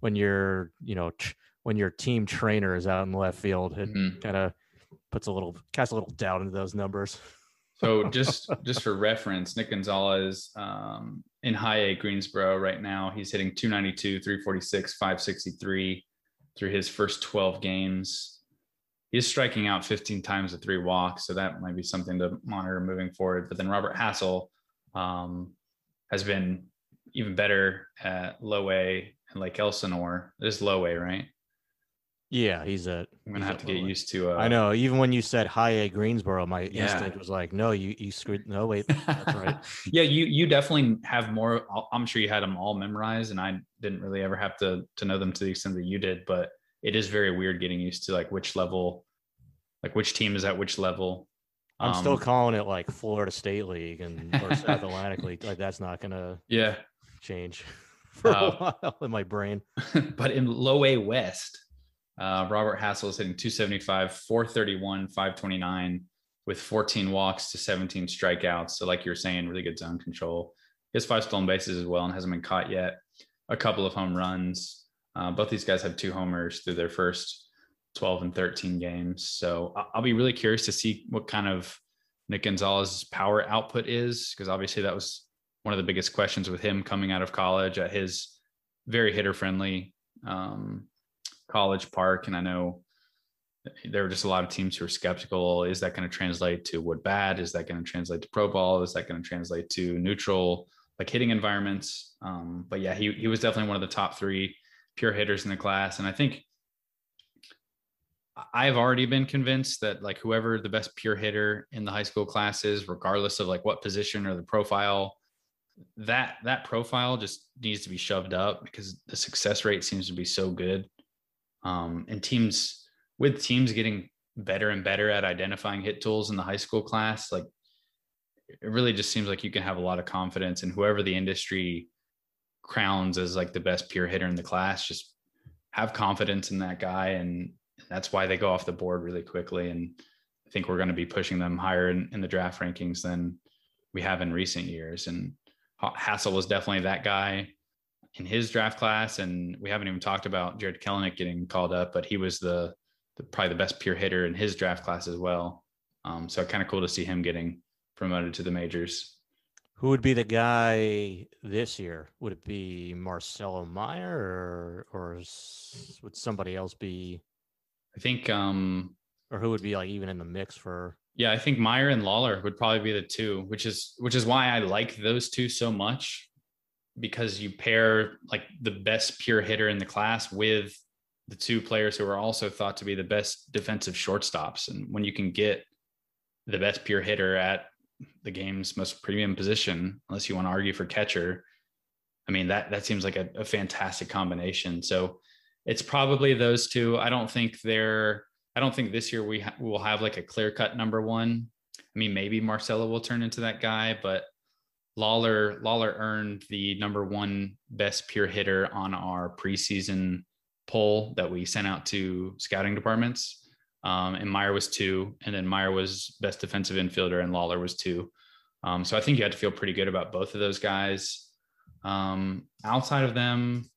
when you're you know tr- when your team trainer is out in left field, it Mhm. kind of puts a little casts a little doubt into those numbers. So just just for reference, Nick Gonzalez um, in high A Greensboro right now, he's hitting 292, 346, 563 through his first 12 games. He's striking out 15 times with three walks, so that might be something to monitor moving forward. But then Robert Hassell um, has been even better at low A and Lake Elsinore. This is low A, right? Yeah, he's a. I'm gonna have to get used to. Uh, I know. Even when you said high A Greensboro, my Yeah. instinct was like, no, you you screwed. No, wait, that's right. yeah, you you definitely have more. I'm sure you had them all memorized, and I didn't really ever have to to know them to the extent that you did. But it is very weird getting used to like which level, like which team is at which level. I'm still Um, calling it like Florida State League and or South Atlantic League. Like that's not gonna yeah, change for Uh, a while in my brain. but in low A West, uh, Robert Hassell is hitting 275, 431, 529 with 14 walks to 17 strikeouts. So, like you're saying, really good zone control. He has five stolen bases as well and hasn't been caught yet. A couple of home runs. Uh, both these guys have two homers through their first 12 and 13 games. So, I'll be really curious to see what kind of Nick Gonzalez's power output is, because obviously that was one of the biggest questions with him coming out of college at his very hitter friendly um, college park. And I know there were just a lot of teams who were skeptical. Is that going to translate to wood bat? Is that going to translate to pro ball? Is that going to translate to neutral like hitting environments? Um, but yeah, he he was definitely one of the top three pure hitters in the class. And I think I've already been convinced that like whoever the best pure hitter in the high school class is, regardless of like what position or the profile, that that profile just needs to be shoved up because the success rate seems to be so good. Um, and teams with teams getting better and better at identifying hit tools in the high school class, like it really just seems like you can have a lot of confidence in whoever the industry crowns as like the best pure hitter in the class. Just have confidence in that guy, and that's why they go off the board really quickly. And I think we're going to be pushing them higher in, in the draft rankings than we have in recent years. And Hassell was definitely that guy in his draft class, and we haven't even talked about Jarred Kelenic getting called up, but he was the, the probably the best pure hitter in his draft class as well. Um, so kind of cool to see him getting promoted to the majors. Who would be the guy this year? Would it be Marcelo Meyer or or would somebody else be I think, um, or who would be like even in the mix for yeah, I think Meyer and Lawlar would probably be the two, which is which is why I like those two so much because you pair like the best pure hitter in the class with the two players who are also thought to be the best defensive shortstops. And when you can get the best pure hitter at the game's most premium position, unless you want to argue for catcher, I mean that that seems like a, a fantastic combination. So it's probably those two. I don't think they're. I don't think this year we ha- will have like a clear cut number one. I mean, maybe Marcelo will turn into that guy, but Lawlar Lawlar earned the number one best pure hitter on our preseason poll that we sent out to scouting departments. Um, and Meyer was two, and then Meyer was best defensive infielder, and Lawlar was two. Um, so I think you had to feel pretty good about both of those guys. Um, outside of them,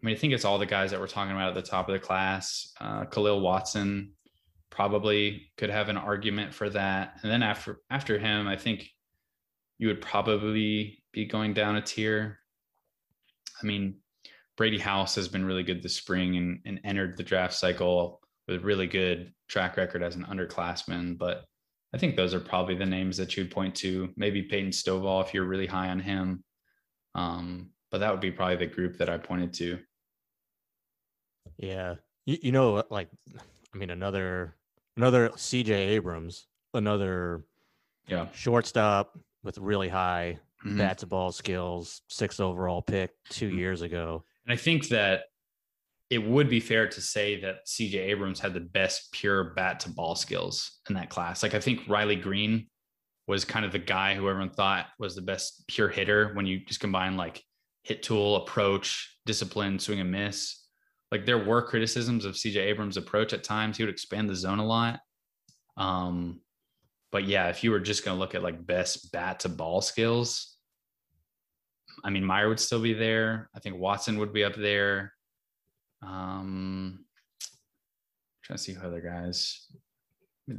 I mean, I think it's all the guys that we're talking about at the top of the class. Uh, Khalil Watson probably could have an argument for that, and then after after him, I think you would probably be going down a tier. I mean, Brady House has been really good this spring and, and entered the draft cycle with a really good track record as an underclassman. But I think those are probably the names that you'd point to. Maybe Peyton Stovall if you're really high on him. Um, but that would be probably the group that I pointed to. Yeah. You, you know, like, I mean, another, another CJ Abrams, another Yeah. shortstop with really high Mhm. bat to ball skills, six overall pick two Mhm. years ago. And I think that it would be fair to say that CJ Abrams had the best pure bat to ball skills in that class. Like I think Riley Greene was kind of the guy who everyone thought was the best pure hitter when you just combine like hit tool, approach, discipline, swing and miss. Like there were criticisms of CJ Abrams' approach at times. He would expand the zone a lot. Um, but yeah, if you were just going to look at like best bat to ball skills, I mean, Meyer would still be there. I think Watson would be up there. Um, trying to see who other guys.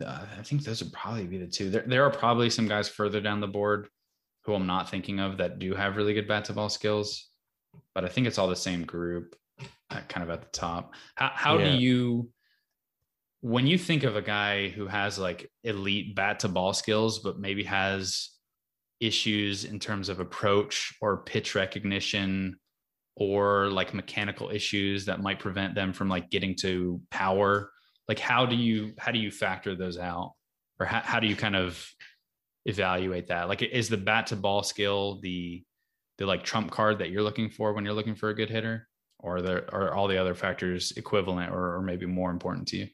I think those would probably be the two. There, there are probably some guys further down the board who I'm not thinking of that do have really good bat to ball skills, but I think it's all the same group, kind of at the top. How, how yeah. do you, when you think of a guy who has like elite bat to ball skills, but maybe has issues in terms of approach or pitch recognition or like mechanical issues that might prevent them from like getting to power like how do you how do you factor those out? Or how, how do you kind of evaluate that? Like is the bat to ball skill the the like trump card that you're looking for when you're looking for a good hitter? Or are there are all the other factors equivalent or, or maybe more important to you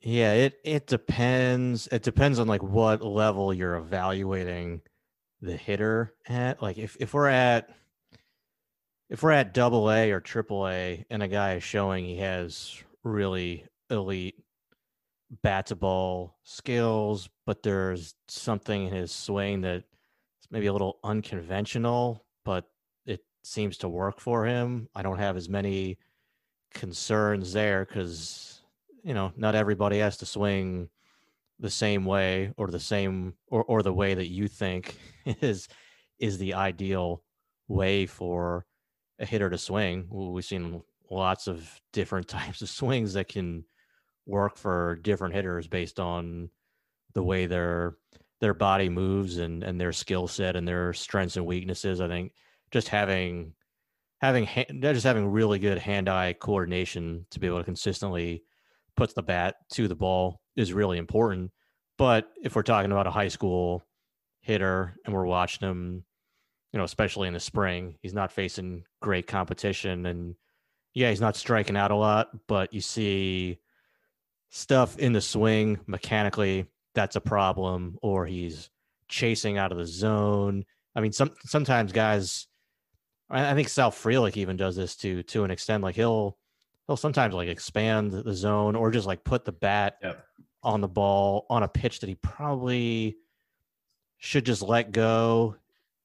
yeah it it depends it depends on like what level you're evaluating the hitter at like if, if we're at if we're at double A or triple A and a guy is showing he has really elite bat to ball skills, but there's something in his swing that is maybe a little unconventional, but it seems to work for him. I don't have as many concerns there because you know not everybody has to swing the same way or the same or, or the way that you think is is the ideal way for a hitter to swing. We've seen lots of different types of swings that can work for different hitters based on the way their their body moves and and their skill set and their strengths and weaknesses. I think just having having just having really good hand-eye coordination to be able to consistently put the bat to the ball is really important. But if we're talking about a high school hitter and we're watching him, you know, especially in the spring, he's not facing great competition. And yeah, he's not striking out a lot, but you see stuff in the swing mechanically that's a problem or he's chasing out of the zone. I mean some sometimes guys i think sal frelick even does this to to an extent. Like he'll he'll sometimes like expand the zone or just like put the bat yep. on the ball on a pitch that he probably should just let go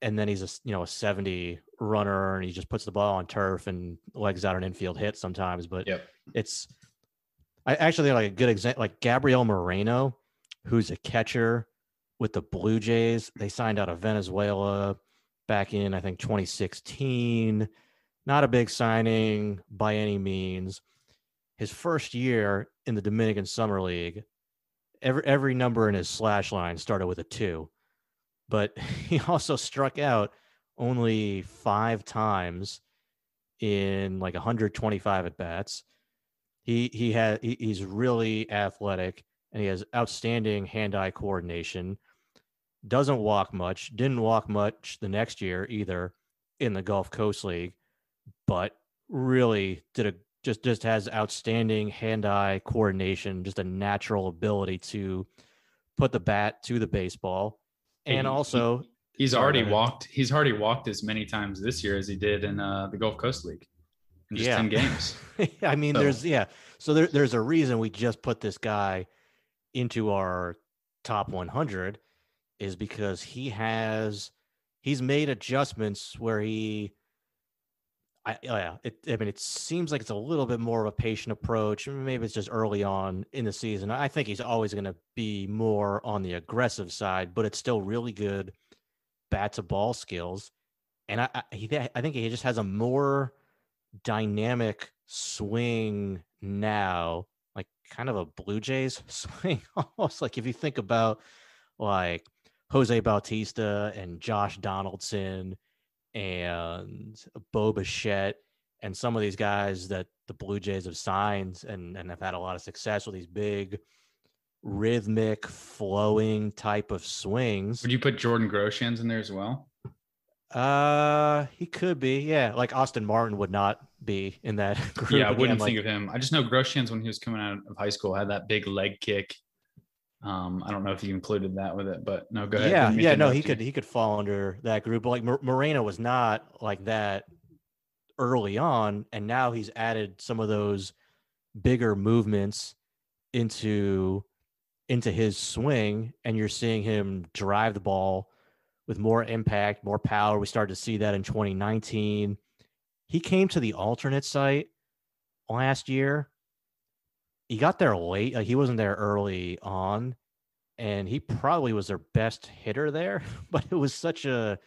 and then he's a you know a 70 runner and he just puts the ball on turf and legs out an infield hit sometimes but yep. it's I actually like a good example, like Gabriel Moreno, who's a catcher with the Blue Jays. They signed out of Venezuela back in I think 2016. Not a big signing by any means. His first year in the Dominican Summer League, every every number in his slash line started with a two, but he also struck out only five times in like 125 at bats he he had he, he's really athletic and he has outstanding hand-eye coordination. Doesn't walk much. Didn't walk much the next year either in the Gulf Coast League, but really did a just just has outstanding hand-eye coordination, just a natural ability to put the bat to the baseball, and also he, he's already walked. He's already walked as many times this year as he did in uh, the Gulf Coast League in just yeah. 10 games. I mean, so. there's, yeah. So there, there's a reason we just put this guy into our top 100 is because he has, he's made adjustments where he, I, oh yeah, it, I mean, it seems like it's a little bit more of a patient approach. Maybe it's just early on in the season. I think he's always going to be more on the aggressive side, but it's still really good bat to ball skills. And I, I, he, I think he just has a more dynamic swing now, like kind of a Blue Jays swing, almost like if you think about like Jose Bautista and Josh Donaldson and Bo Bichette and some of these guys that the Blue Jays have signed and, and have had a lot of success with these big rhythmic flowing type of swings. Would you put Jordan Groshans in there as well? Uh, he could be. Yeah, like Austin Martin would not be in that group. Yeah, I wouldn't like- think of him. I just know Groshans when he was coming out of high school had that big leg kick. Um, I don't know if you included that with it, but no, go ahead. Yeah, yeah, no, he you. could he could fall under that group. But like Mor- Moreno was not like that early on, and now he's added some of those bigger movements into into his swing, and you're seeing him drive the ball with more impact, more power. We started to see that in 2019. He came to the alternate site last year. He got there late. Like he wasn't there early on and he probably was their best hitter there. But it was such a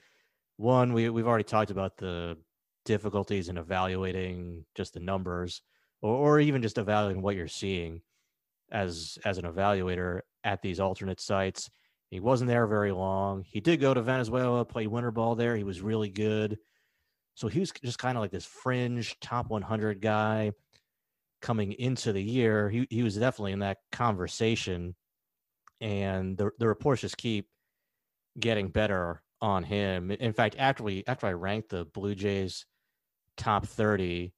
one. We we've already talked about the difficulties in evaluating just the numbers, or, or even just evaluating what you're seeing as as an evaluator at these alternate sites. He wasn't there very long. He did go to Venezuela, play winter ball there. He was really good. So he was just kind of like this fringe top 100 guy coming into the year. He he was definitely in that conversation and the the reports just keep getting better on him. In fact, after we after I ranked the Blue Jays top 30,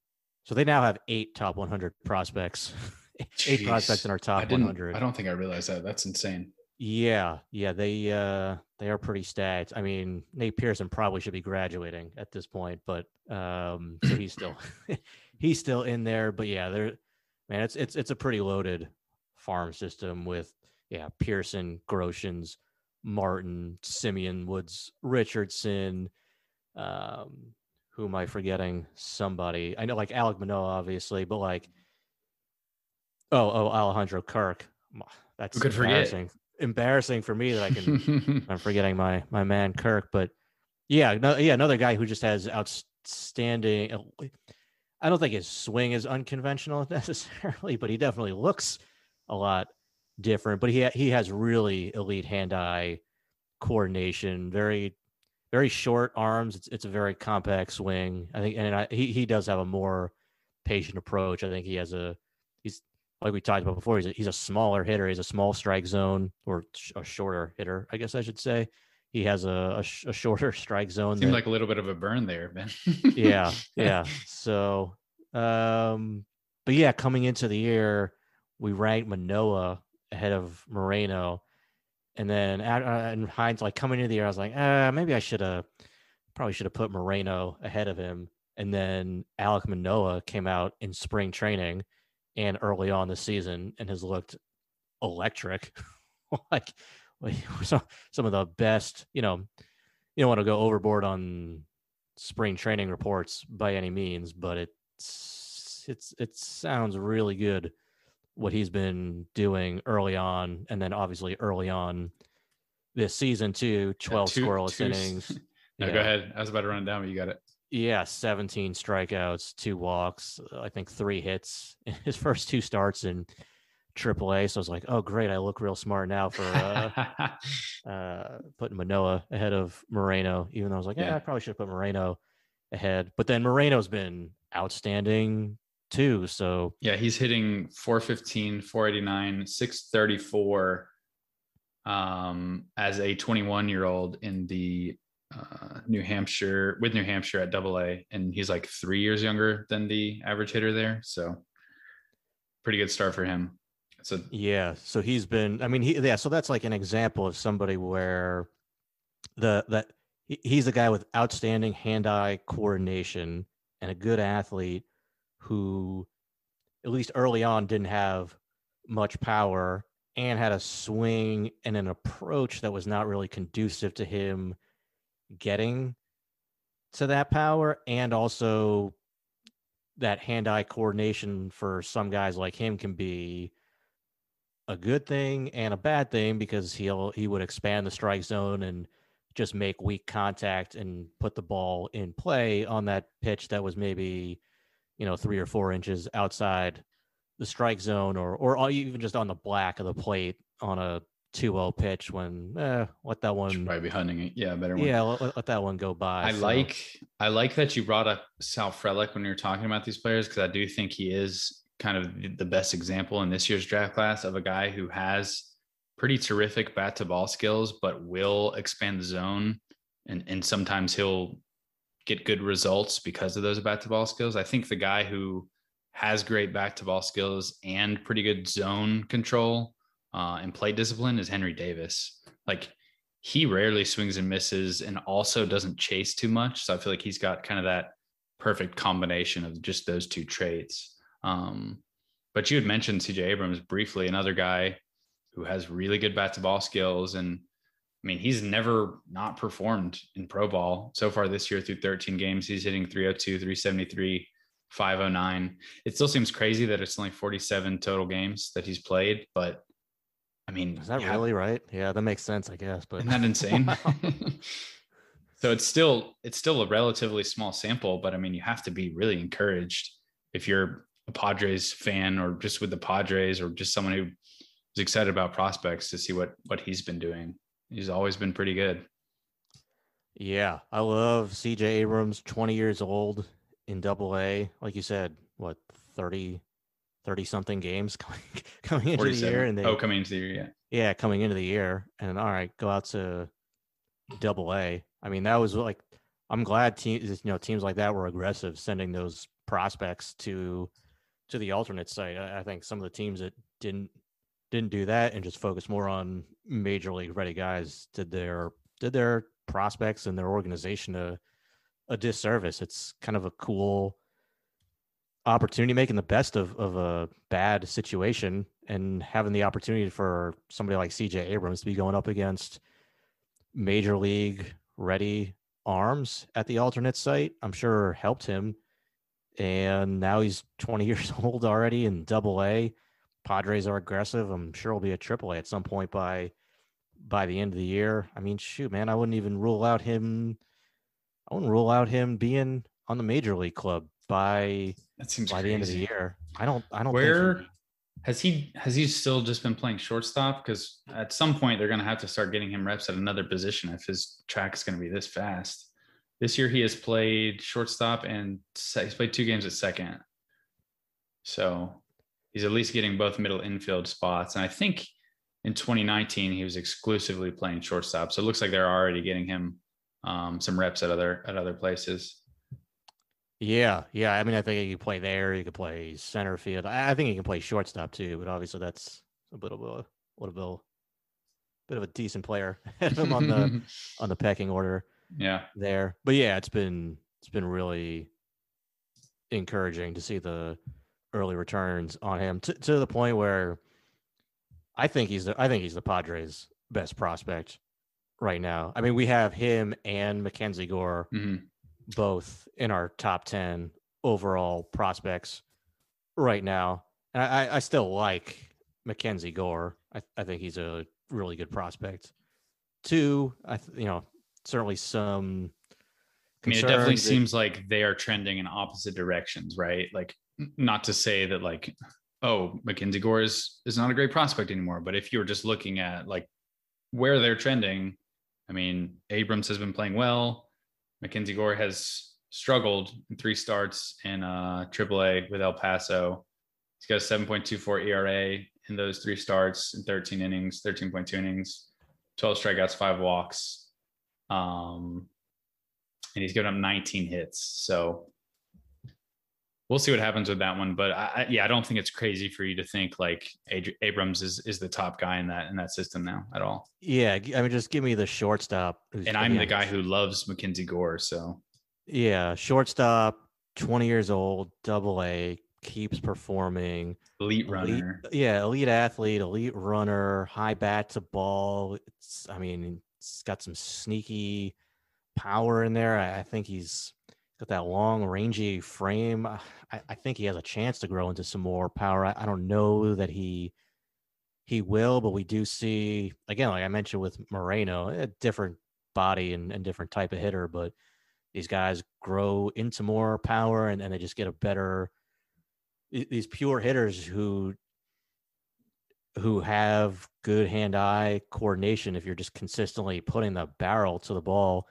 so they now have eight top 100 prospects. eight prospects in our I top didn't. 100. I don't think I realized that. That's insane. Yeah, yeah, they uh they are pretty stacked. I mean, Nate Pearson probably should be graduating at this point, but um so he's still he's still in there, but yeah, they're man, it's it's it's a pretty loaded farm system with yeah, Pearson, Groshans, Martin, Simeon, Woods, Richardson, um who am I forgetting? Somebody. I know like Alek Manoah obviously, but like oh, oh, Alejandro Kirk. That's Who could forget? embarrassing. Embarrassing for me that I can I'm forgetting my my man Kirk, but yeah, no, yeah, another guy who just has outstanding. I don't think his swing is unconventional necessarily, but he definitely looks a lot different. But he he has really elite hand-eye coordination, very very short arms. It's it's a very compact swing. I think, and I, he he does have a more patient approach. I think he has a he's like we talked about before. He's a, he's a smaller hitter. He's a small strike zone or a shorter hitter, I guess I should say. He has a a, sh- a shorter strike zone. Seemed that- like a little bit of a burn there, Ben. yeah, yeah. So, um, but yeah, coming into the year, we ranked Manoah ahead of Moreno, and then at, uh, in hindsight, like coming into the year, I was like, uh, maybe I should have, probably should have put Moreno ahead of him. And then Alek Manoah came out in spring training and early on the season and has looked electric, like like, some some of the best. You know, you don't want to go overboard on spring training reports by any means, but it's it's it sounds really good what he's been doing early on, and then obviously early on this season too. Twelve two- scoreless two innings. No, Yeah. go ahead. I was about to run it down, but you got it. Yeah, 17 strikeouts, two walks, I think three hits in his first two starts in AAA. So I was like, oh, great. I look real smart now for uh, uh, putting Manoah ahead of Moreno, even though I was like, yeah. I probably should have put Moreno ahead. But then Moreno's been outstanding too. So yeah, he's hitting 415, 489, 634 um, as a 21 year old in the uh, New Hampshire with New Hampshire at double A. And he's like three years younger than the average hitter there. So pretty good start for him. So Yeah, so he's been. I mean, he yeah. So that's like an example of somebody where the that he's a guy with outstanding hand-eye coordination and a good athlete who, at least early on, didn't have much power and had a swing and an approach that was not really conducive to him getting to that power, and also that hand-eye coordination for some guys like him can be a good thing and a bad thing because he'll he would expand the strike zone and just make weak contact and put the ball in play on that pitch that was maybe you know three or four inches outside the strike zone or or even just on the black of the plate on a 2-0 pitch when eh, let that should one probably be hunting it. Yeah, better one. yeah let, let- let that one go by I So, like I like that you brought up Sal Frelick when you were talking about these players because I do think he is kind of the- best example in this year's draft class of a guy who has pretty terrific bat to ball skills, but will expand the zone and and sometimes he'll get good results because of those bat to ball skills. I think the guy who has great back to ball skills and pretty good zone control uh, and play discipline is Henry Davis. Like he rarely swings and misses and also doesn't chase too much. So I feel like he's got kind of that perfect combination of just those two traits. Um, but you had mentioned CJ Abrams briefly, another guy who has really good bat to ball skills. And I mean, he's never not performed in pro ball so far this year through 13 games. He's hitting 302, 373, 509. It still seems crazy that it's only 47 total games that he's played, but I mean, is that yeah, really right? Yeah, that makes sense, I guess. But isn't that insane? so it's still it's still a relatively small sample, but I mean, you have to be really encouraged if you're a Padres fan or just with the Padres or just someone who is excited about prospects to see what what he's been doing. He's always been pretty good. Yeah, I love CJ Abrams, 20 years old in double A. Like you said, what 30 30 something games coming coming into the year and they Oh, coming into the year, yeah. Yeah, coming into the year and all right, go out to double A. I mean, that was like I'm glad teams you know teams like that were aggressive sending those prospects to to the alternate site. I, I think some of the teams that didn't didn't do that and just focus more on major league ready guys did their did their prospects and their organization a a disservice. It's kind of a cool opportunity making the best of, of a bad situation and having the opportunity for somebody like CJ Abrams to be going up against major league ready arms at the alternate site, I'm sure helped him and now he's 20 years old already in double A. Padres are aggressive. I'm sure he'll be a triple A at some point by by the end of the year. I mean, shoot, man, I wouldn't even rule out him. I wouldn't rule out him being on the major league club by that seems by crazy. the end of the year. I don't. I don't. Where he, has he has he still just been playing shortstop? Because at some point they're going to have to start getting him reps at another position if his track is going to be this fast. This year he has played shortstop and he's played two games at second. So he's at least getting both middle infield spots. And I think in 2019 he was exclusively playing shortstop. So it looks like they're already getting him um, some reps at other at other places. Yeah, yeah. I mean, I think he could play there. He could play center field. I think he can play shortstop too. But obviously, that's a little bit a little bit, bit of a decent player him on the on the pecking order yeah. there. But yeah it's been it's been really encouraging to see the early returns on him to, to the point where i think he's the i think he's the padres best prospect right now. I mean we have him and mackenzie gore mm-hmm. both in our top 10 overall prospects right now. And i i still like mackenzie gore. I, I think he's a really good prospect two i you know certainly some. I mean, it definitely that, seems like they are trending in opposite directions, right? Like, not to say that like, oh, Mackenzie Gore is is not a great prospect anymore, but if you were just looking at like where they're trending, I mean, Abrams has been playing well. Mackenzie Gore has struggled in three starts in uh, AAA with El Paso. He's got a 7.24 ERA in those three starts in 13 innings, 13.2 innings, 12 strikeouts, five walks. Um, and he's given up 19 hits. So we'll see what happens with that one. But I, yeah, I don't think it's crazy for you to think like Abrams is is the top guy in that in that system now at all. Yeah, I mean, just give me the shortstop. And I'm the guy who loves Mackenzie Gore. So yeah, shortstop, 20 years old, double A, keeps performing. Elite runner. Elite, yeah, elite athlete, elite runner, high bat to ball. It's, I mean, He's got some sneaky power in there. I, I think he's got that long, rangy frame. I, I, think he has a chance to grow into some more power. I, I don't know that he he will, but we do see again, like I mentioned with Moreno, a different body and, and different type of hitter, but these guys grow into more power and, and they just get a better these pure hitters who who have good hand-eye coordination if you're just consistently putting the barrel to the ball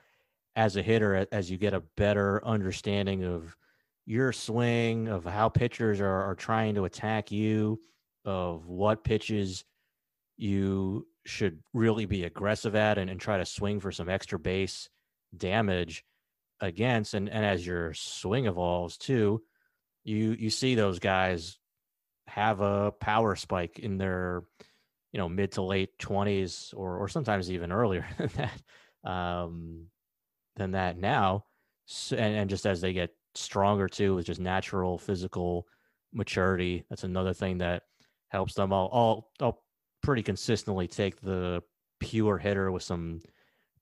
as a hitter as you get a better understanding of your swing of how pitchers are, are trying to attack you of what pitches you should really be aggressive at and, and try to swing for some extra base damage against. And and as your swing evolves too, you you see those guys have a power spike in their you know mid to late 20s or or sometimes even earlier than that um than that now. So, and, and just as they get stronger too with just natural physical maturity that's another thing that helps them. I'll i'll, I'll pretty consistently take the pure hitter with some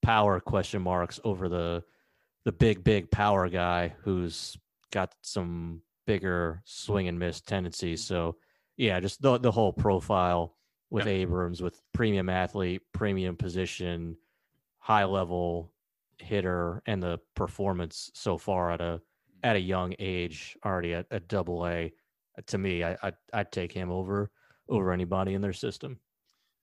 power question marks over the the big big power guy who's got some bigger swing and miss tendencies so yeah just the the whole profile with Abrams with premium athlete, premium position, high level hitter, and the performance so far at a at a young age, already at, at double A. To me, I, I I'd take him over over anybody in their system.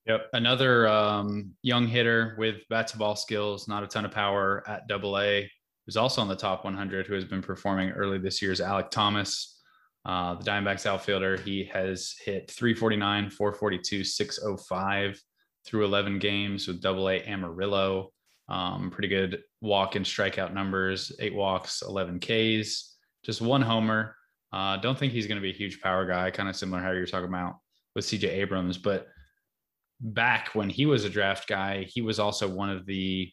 Yep, another um, young hitter with bat to ball skills, not a ton of power at double A, who's also on the top 100, who has been performing early this year is Alek Thomas. Uh, the Diamondbacks outfielder, he has hit 349, 442, 605 through 11 games with double A Amarillo. Um, pretty good walk and strikeout numbers, eight walks, 11 Ks, just one homer. Uh, don't think he's going to be a huge power guy, kind of similar how you're talking about with CJ Abrams. But back when he was a draft guy, he was also one of the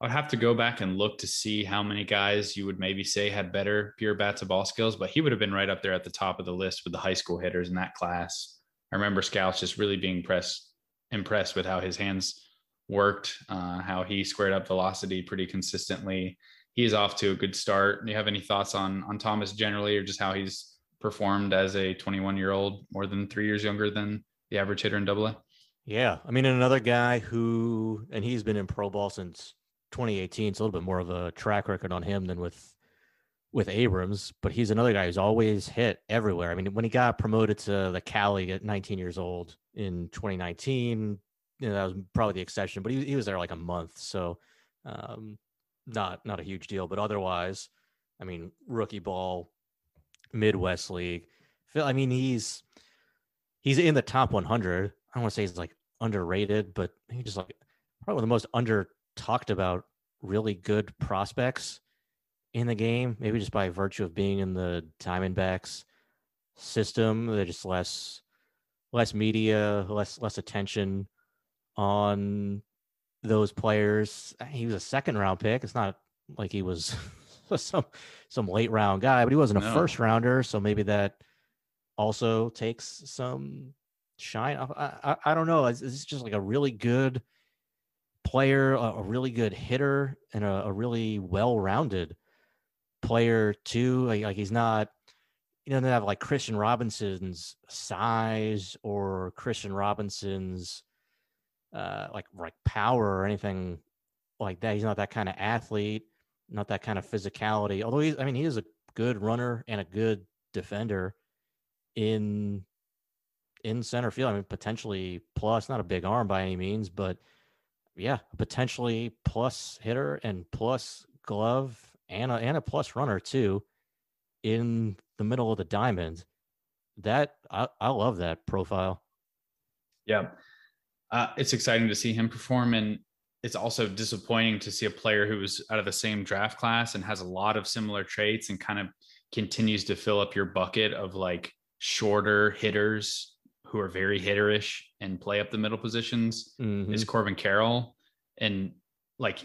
I'd have to go back and look to see how many guys you would maybe say had better pure bat to ball skills, but he would have been right up there at the top of the list with the high school hitters in that class. I remember scouts just really being pressed, impressed with how his hands worked, uh, how he squared up velocity pretty consistently. He is off to a good start. Do you have any thoughts on on Thomas generally, or just how he's performed as a 21 year old, more than three years younger than the average hitter in Double A? Yeah, I mean, another guy who, and he's been in pro ball since 2018. It's a little bit more of a track record on him than with with Abrams, but he's another guy who's always hit everywhere. I mean, when he got promoted to the Cali at 19 years old in 2019, you know, that was probably the exception, but he, he was there like a month. So, um, not, not a huge deal, but otherwise, I mean, rookie ball, Midwest league. I mean, he's, he's in the top 100. I don't want to say he's like underrated, but he just like probably the most under talked about really good prospects in the game, maybe just by virtue of being in the Diamondbacks system. They're just less less media, less less attention on those players. He was a second round pick. It's not like he was some some late round guy, but he wasn't a no. first rounder, so maybe that also takes some shine. I, I, I don't know. It's, it's just like a really good player, a, a really good hitter, and a, a really well-rounded player too. Like, like he's not, he doesn't have like Kristian Robinson's size or Kristian Robinson's uh, like like power or anything like that. He's not that kind of athlete, not that kind of physicality. Although he's, I mean, he is a good runner and a good defender in in center field. I mean, potentially plus, not a big arm by any means, but yeah, potentially plus hitter and plus glove and a, and a plus runner too in the middle of the diamond. That I, I love that profile. Yeah. Uh, it's exciting to see him perform and it's also disappointing to see a player who was out of the same draft class and has a lot of similar traits and kind of continues to fill up your bucket of like shorter hitters who are very hitterish and play up the middle positions mm-hmm. is Corbin Carroll. And like,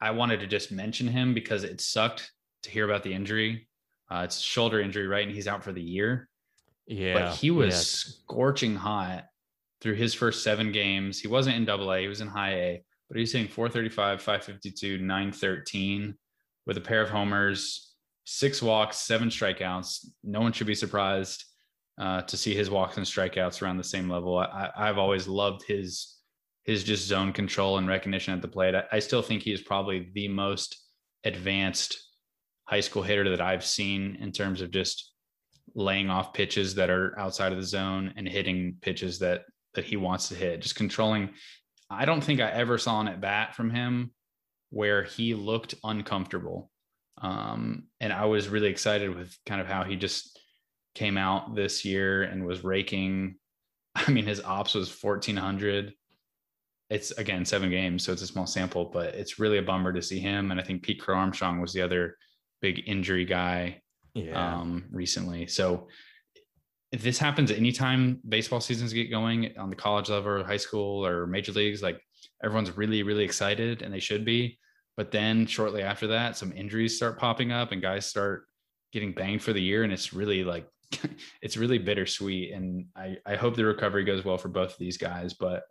I wanted to just mention him because it sucked to hear about the injury. Uh, it's a shoulder injury, right? And he's out for the year. Yeah. But he was scorching hot through his first seven games. He wasn't in double A, he was in high A, but he's hitting 435, 552, 913 with a pair of homers, six walks, seven strikeouts. No one should be surprised uh, to see his walks and strikeouts around the same level. I, I've always loved his his just zone control and recognition at the plate. I, I still think he is probably the most advanced high school hitter that I've seen in terms of just laying off pitches that are outside of the zone and hitting pitches that that he wants to hit. Just controlling. I don't think I ever saw an at bat from him where he looked uncomfortable. Um, and I was really excited with kind of how he just came out this year and was raking. I mean, his ops was 1400. it's again seven games, so it's a small sample, but it's really a bummer to see him. And I think Pete Crow Armstrong was the other big injury guy Yeah. um, recently. So if this happens anytime baseball seasons get going on the college level, or high school, or major leagues, like everyone's really, really excited and they should be. But then shortly after that, some injuries start popping up and guys start getting banged for the year. And it's really like, it's really bittersweet. And I, I hope the recovery goes well for both of these guys. But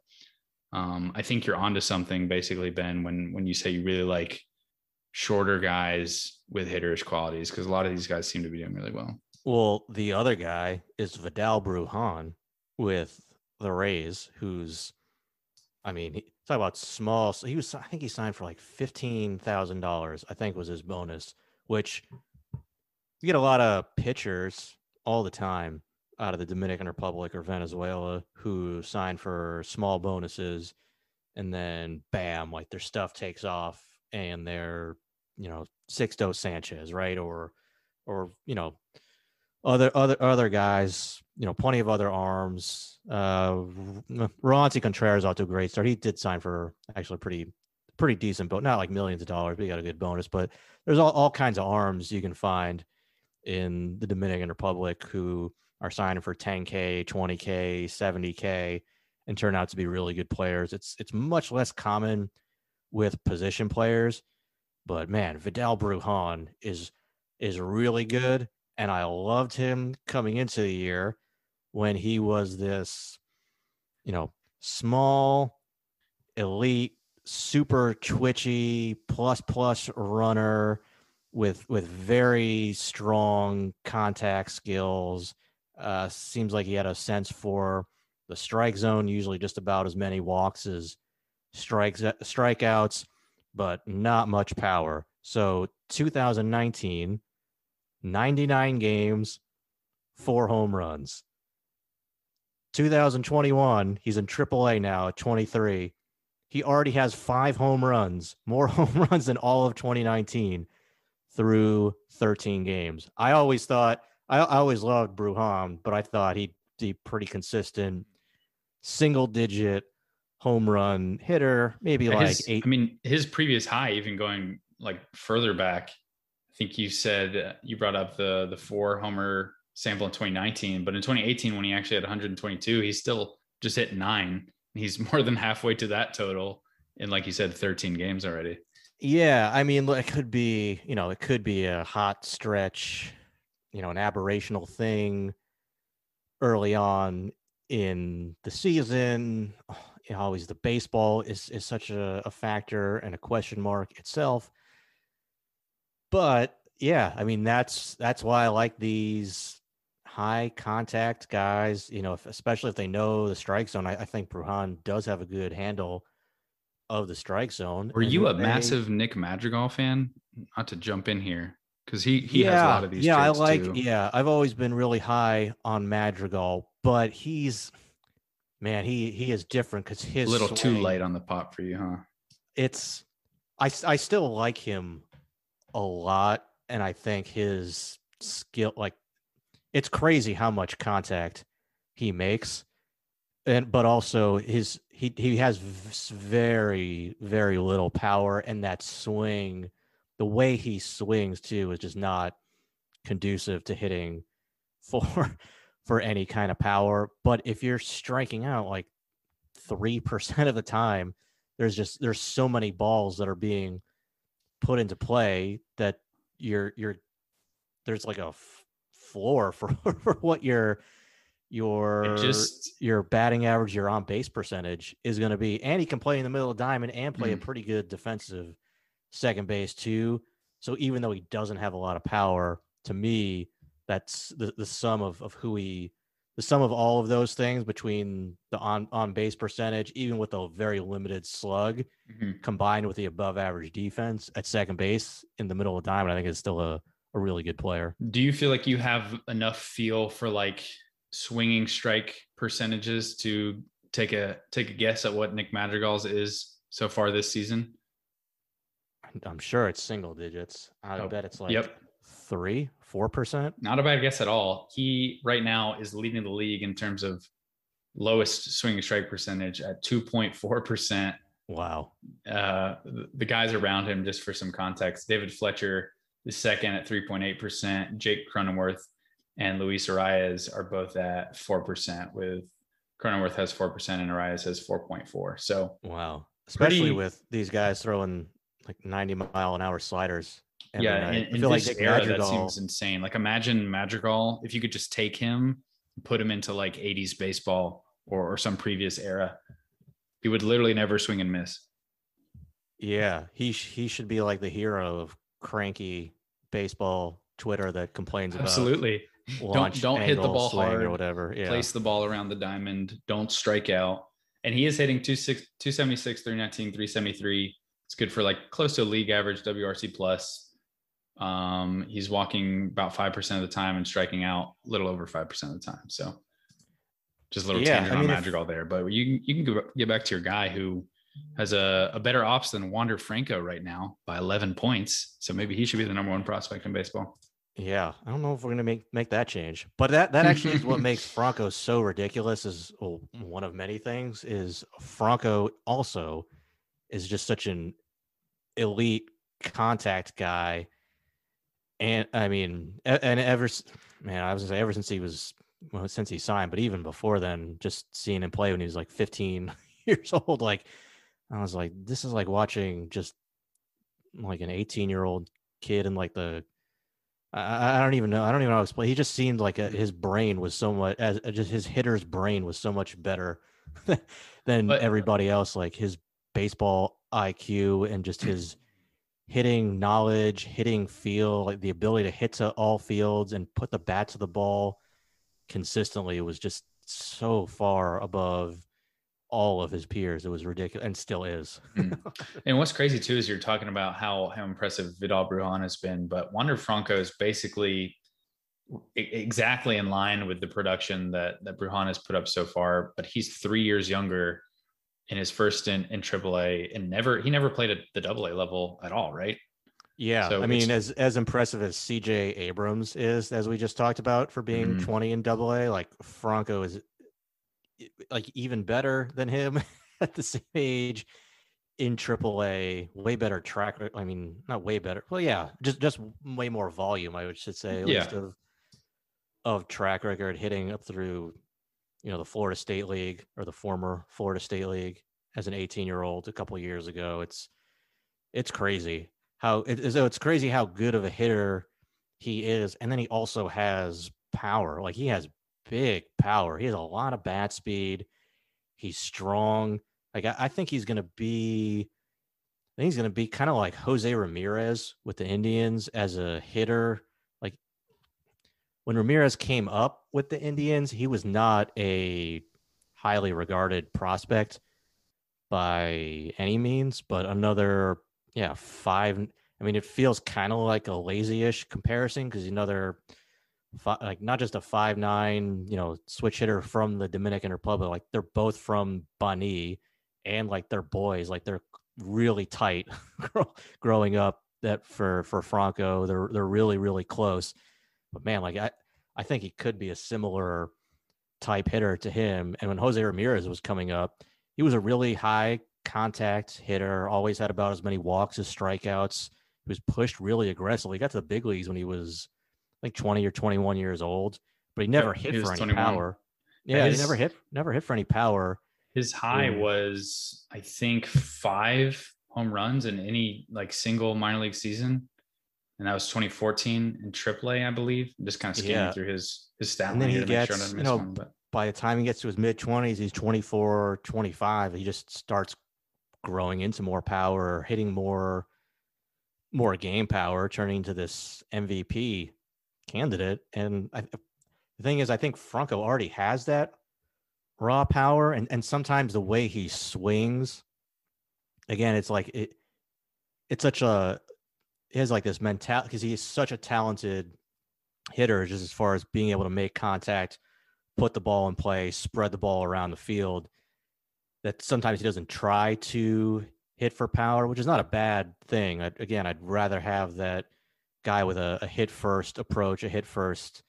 um, I think you're onto something basically, Ben, when when you say you really like shorter guys with hitters qualities, because a lot of these guys seem to be doing really well. Well, the other guy is Vidal Brujan with the Rays, who's, I mean, talk about small. So he was, I think he signed for like fifteen thousand dollars. I think was his bonus, which you get a lot of pitchers all the time out of the Dominican Republic or Venezuela who sign for small bonuses, and then bam, like their stuff takes off and they're, you know, Sixto Sanchez, right, or, or you know, other other other guys, you know, plenty of other arms. Uh, Roansy Contreras off to a great start. He did sign for actually pretty pretty decent, but not like millions of dollars. But he got a good bonus. But there's all, all kinds of arms you can find in the Dominican Republic who are signing for 10k, 20k, 70k, and turn out to be really good players. It's it's much less common with position players, but man, Vidal Brujan is is really good and I loved him coming into the year when he was this, you know, small, elite, super twitchy, plus plus runner with with very strong contact skills. Uh, seems like he had a sense for the strike zone. Usually, just about as many walks as strikes strikeouts, but not much power. So 2019 99 games, four home runs. 2021, he's in AAA now at 23. He already has five home runs, more home runs than all of 2019 through 13 games. I always thought, I, I always loved Brujan, but I thought he'd be pretty consistent, single digit home run hitter, maybe like his, eight. I mean, his previous high, even going like further back, I think you said uh, you brought up the the four homer sample in 2019, but in 2018 when he actually had 122, he's still just hit nine. He's more than halfway to that total in, like you said, 13 games already. Yeah, I mean, it could be, you know, it could be a hot stretch, you know, an aberrational thing early on in the season. You know, always the baseball is is such a, a factor and a question mark itself but yeah, I mean that's that's why I like these high contact guys. You know, if, especially if they know the strike zone. I, I, think Brujan does have a good handle of the strike zone. Were you a they, massive Nick Madrigal fan? Not to jump in here because he he yeah, has a lot of these. Yeah, I like. Too. Yeah, I've always been really high on Madrigal, but he's man, he he is different because his a little swing, too light on the pot for you, huh? It's I I still like him a lot, and I think his skill, like, it's crazy how much contact he makes, and but also his he he has very very little power, and that swing, the way he swings too, is just not conducive to hitting for for any kind of power. But if you're striking out like three percent of the time, there's just there's so many balls that are being put into play that you're you're there's like a f- floor for, for what your just your batting average, your on base percentage is going to be, and he can play in the middle of diamond and play mm. a pretty good defensive second base too. So even though he doesn't have a lot of power, to me, that's the, the sum of, of who he the sum of all of those things between the on on base percentage, even with a very limited slug, mm-hmm. combined with the above average defense at second base in the middle of the diamond, I think is still a, a really good player. Do you feel like you have enough feel for like swinging strike percentages to take a take a guess at what Nick Madrigal's is so far this season? I'm sure it's single digits. I oh, bet it's like yep. three, four percent. Not a bad guess at all. He right now is leading the league in terms of lowest swing strike percentage at 2.4%. Wow. Uh, the guys around him, just for some context, David Fletcher is second at 3.8%. Jake Cronenworth and Luis Arraez are both at 4%, with Cronenworth has 4% and Arraez has 4.4. So, wow. Especially pretty, with these guys throwing like 90 mile an hour sliders. Yeah. In, in feel this like era, Madrigal, that seems insane. Like, imagine Madrigal, if you could just take him, put him into like 80s baseball or, or some previous era he would literally never swing and miss. Yeah, he he should be like the hero of cranky baseball Twitter that complains about. absolutely. Don't don't hit the ball hard or whatever. Yeah. Place the ball around the diamond. Don't strike out. And he is hitting 276, 319, 373. It's good for like close to league average WRC plus. Um, he's walking about five percent of the time and striking out a little over five percent of the time. So just a little yeah, tangent I mean, on Madrigal if, there, but you you can get back to your guy who has a, a better ops than Wander Franco right now by 11 points. So maybe he should be the number one prospect in baseball. Yeah, I don't know if we're gonna make make that change, but that that actually is what makes Franco so ridiculous. Is well, one of many things. Is Franco also is just such an elite contact guy, and I mean, and ever man, I was gonna say ever since he was well, since he signed, but even before then, just seeing him play when he was like 15 years old, like I was like, this is like watching just like an 18 year old kid and like the I, I, don't even know. I don't even know how to explain. He just seemed like a, his brain was so much as uh, just his hitter's brain was so much better than but, uh, everybody else. Like his baseball IQ and just his hitting knowledge, hitting feel, like the ability to hit to all fields and put the bat to the ball consistently was just so far above all of his peers. It was ridiculous and still is. mm. And what's crazy too is you're talking about how how impressive Vidal Brujan has been, but Wander Franco is basically exactly in line with the production that that Brujan has put up so far. But he's three years younger in his first stint in AAA, and never he never played at the AA level at all, right? Yeah, so I mean, as as impressive as CJ Abrams is, as we just talked about, for being mm-hmm. 20 in Double A, like Franco is like even better than him at the same age in Triple A. Way better track. I mean, not way better. Well, yeah, just just way more volume. I would should say. At yeah. least of of track record hitting up through, you know, the Florida State League or the former Florida State League as an 18 year old a couple years ago. It's it's crazy how it, so it's crazy how good of a hitter he is, and then he also has power. Like he has big power. He has a lot of bat speed. He's strong. Like I, I think he's going to be. I think he's going to be kind of like Jose Ramirez with the Indians as a hitter. Like when Ramirez came up with the Indians, he was not a highly regarded prospect by any means, but another yeah, five. I mean, it feels kind of like a lazy-ish comparison because another, five, like not just a five nine, you know, switch hitter from the Dominican Republic. Like they're both from Bani, and like they're boys. Like they're really tight growing up. That for for Franco, they're they're really really close. But man, like I I think he could be a similar type hitter to him. And when Jose Ramirez was coming up, he was a really high contact hitter, always had about as many walks as strikeouts. He was pushed really aggressively. He got to the big leagues when he was like 20 or 21 years old, but he never hit he for any 21. power. Yeah, his, he never hit never hit for any power. His high yeah. was I think 5 home runs in any like single minor league season. And that was 2014 in AAA, I believe. I'm just kind of scanning yeah. through his his stat and then he gets, sure you know, one, by the time he gets to his mid 20s, he's 24, 25. He just starts growing into more power, hitting more more game power, turning to this MVP candidate. And I, the thing is, I think Franco already has that raw power, and and sometimes the way he swings, again, it's like it. It's such a he has like this mentality because he's such a talented hitter, just as far as being able to make contact, put the ball in play, spread the ball around the field that sometimes he doesn't try to hit for power, which is not a bad thing. I, again, I'd rather have that guy with a, a, hit first approach, a hit first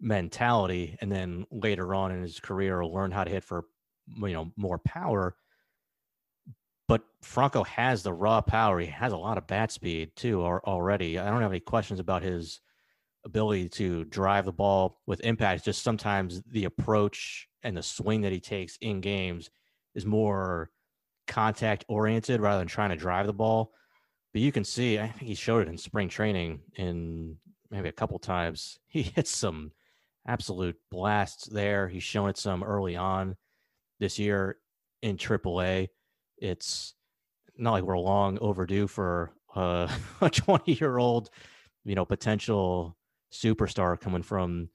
mentality, and then later on in his career, learn how to hit for you know more power. But Franco has the raw power. He has a lot of bat speed too already. I don't have any questions about his ability to drive the ball with impact. Just sometimes the approach and the swing that he takes in games is more contact oriented rather than trying to drive the ball. But you can see, I think he showed it in spring training in maybe a couple times. He hits some absolute blasts there. He's shown it some early on this year in AAA. It's not like we're long overdue for uh, a 20 year old, you know, potential superstar coming from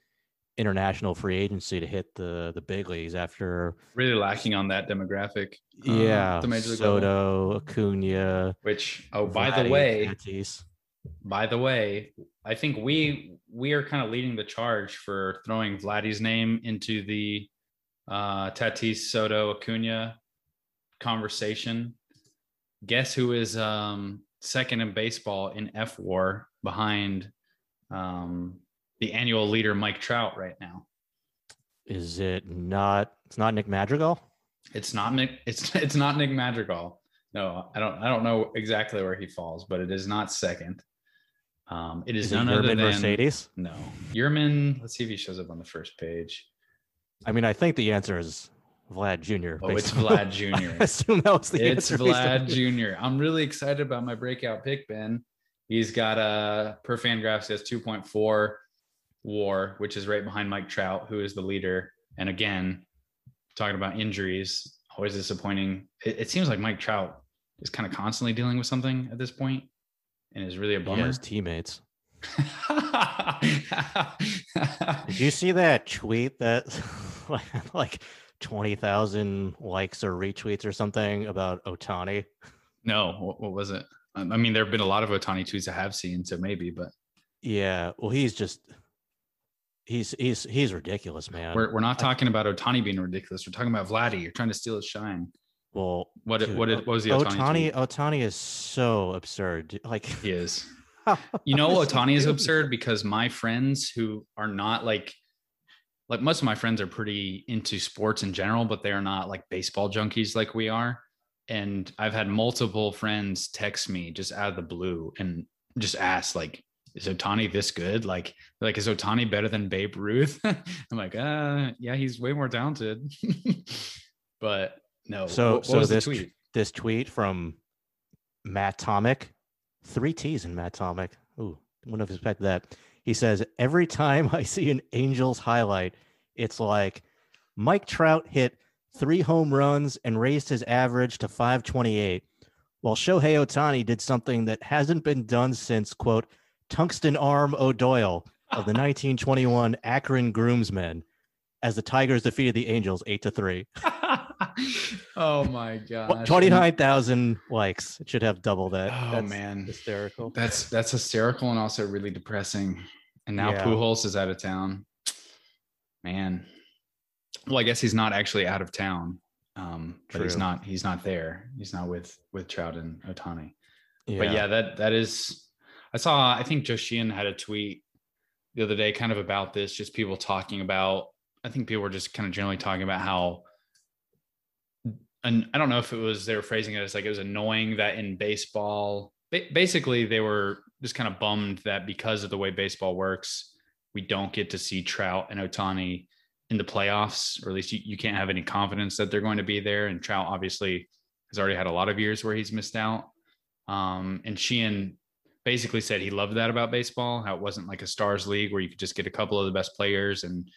international free agency to hit the the big leagues after really lacking on that demographic. Uh, yeah, the major Soto, level. Acuna. Which oh, by the way, Tatis. by the way, I think we we are kind of leading the charge for throwing Vladdy's name into the uh, Tatis Soto Acuna conversation. Guess who is um, second in baseball in fWAR behind um, the annual leader Mike Trout right now. Is it not? It's not Nick Madrigal. It's not Nick. It's it's not Nick Madrigal. No, I don't. I don't know exactly where he falls, but it is not second. Um, it is, is none it other than Mercedes. No, Yermin. Let's see if he shows up on the first page. I mean, I think the answer is Vlad Jr. Oh, it's Vlad Jr. I assume that was the it's answer. It's Vlad Jr. I'm really excited about my breakout pick, Ben. He's got a per Fangraphs he has 2.4 WAR, which is right behind Mike Trout, who is the leader. And again, talking about injuries, always disappointing. It, it seems like Mike Trout is kind of constantly dealing with something at this point, and is really a bummer. his teammates. Did you see that tweet that like twenty thousand likes or retweets or something about Ohtani? No, what, what was it? I mean, there have been a lot of Ohtani tweets I have seen, so maybe, but yeah, well, he's just he's he's he's ridiculous, man. We're we're not talking about Ohtani being ridiculous. We're talking about Vladdy. You're trying to steal his shine. Well, what dude, what, what was the Otani? Ohtani is so absurd. Like he is. you know, Ohtani is absurd because my friends who are not like like most of my friends are pretty into sports in general, but they are not like baseball junkies like we are and I've had multiple friends text me just out of the blue and just ask like, is Ohtani this good? Like, like is Ohtani better than Babe Ruth? I'm like, uh, yeah, he's way more talented. but no. So, what, what so this tweet? this tweet from Matt Tomic, three T's in Matt Tomic. Ooh, wouldn't have expected that. He says every time I see an Angels highlight, it's like Mike Trout hit three home runs and raised his average to 528, while Shohei Ohtani did something that hasn't been done since, quote, Tungsten Arm O'Doyle of the 1921 Akron Groomsmen as the Tigers defeated the Angels 8 to 3. oh my god. 29,000 likes. It should have double that. Oh that's man. Hysterical. That's that's hysterical and also really depressing. And now yeah. Pujols is out of town. Man, well, I guess he's not actually out of town, um, but True. he's not he's not there. He's not with with Trout and Ohtani. Yeah. But yeah, that that is. I saw. I think Joe Sheehan had a tweet the other day, kind of about this. Just people talking about. I think people were just kind of generally talking about how. And I don't know if it was they were phrasing it as like it was annoying that in baseball, basically they were just kind of bummed that because of the way baseball works, we don't get to see Trout and Ohtani in the playoffs, or at least you, you can't have any confidence that they're going to be there. And Trout obviously has already had a lot of years where he's missed out. Um, and Sheehan basically said he loved that about baseball, how it wasn't like a stars league where you could just get a couple of the best players and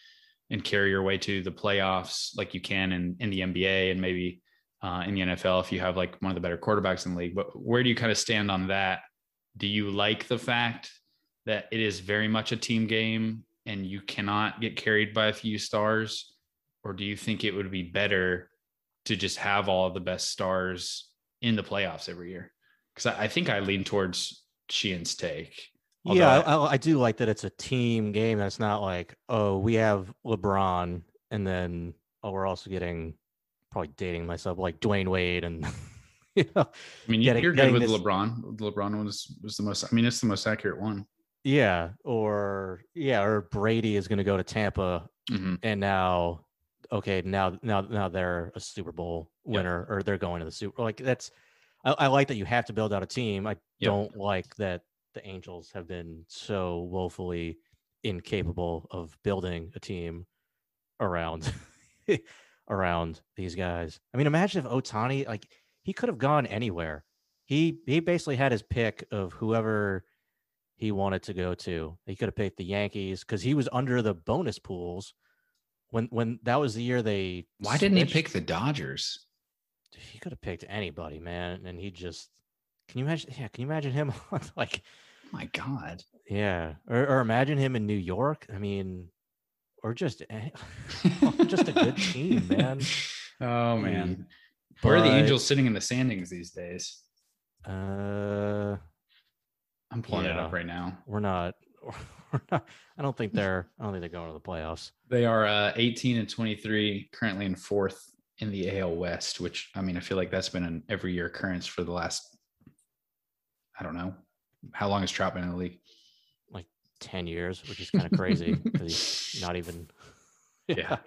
and carry your way to the playoffs like you can in, in the NBA and maybe uh, in the NFL if you have like one of the better quarterbacks in the league. But where do you kind of stand on that? Do you like the fact that it is very much a team game and you cannot get carried by a few stars? Or do you think it would be better to just have all the best stars in the playoffs every year? Because I, I, think I lean towards Sheehan's take. Yeah, I, I, do like that it's a team game. That's not like, oh, we have LeBron and then, oh, we're also getting probably dating myself like Dwyane Wade and you know. I mean, getting, you're good with this... LeBron. LeBron was was the most. I mean, it's the most accurate one. Yeah, or yeah, or Brady is going to go to Tampa, Mhm. and now, okay, now now now they're a Super Bowl Yep. winner, or they're going to the Super. Like that's, I, I like that you have to build out a team. I Yep. don't like that the Angels have been so woefully incapable of building a team around around these guys. I mean, imagine if Ohtani like he could have gone anywhere. He he basically had his pick of whoever he wanted to go to. He could have picked the Yankees because he was under the bonus pools when when that was the year they. Why didn't he pick the Dodgers? He could have picked anybody, man, and he just. Can you imagine? Yeah, can you imagine him like My God. yeah, or or imagine him in New York? I mean, or just just a good team, man. Oh man. Where are the Angels sitting in the standings these days? Uh, I'm pulling it up right now. we're not. We're not. I don't think they're. I don't think they're going to the playoffs. They are uh, 18 and 23, currently in fourth in the AL West, which I mean, I feel like that's been an every year occurrence for the last, I don't know, how long has Trout been in the league? Like 10 years, which is kind of crazy because he's not even. Yeah.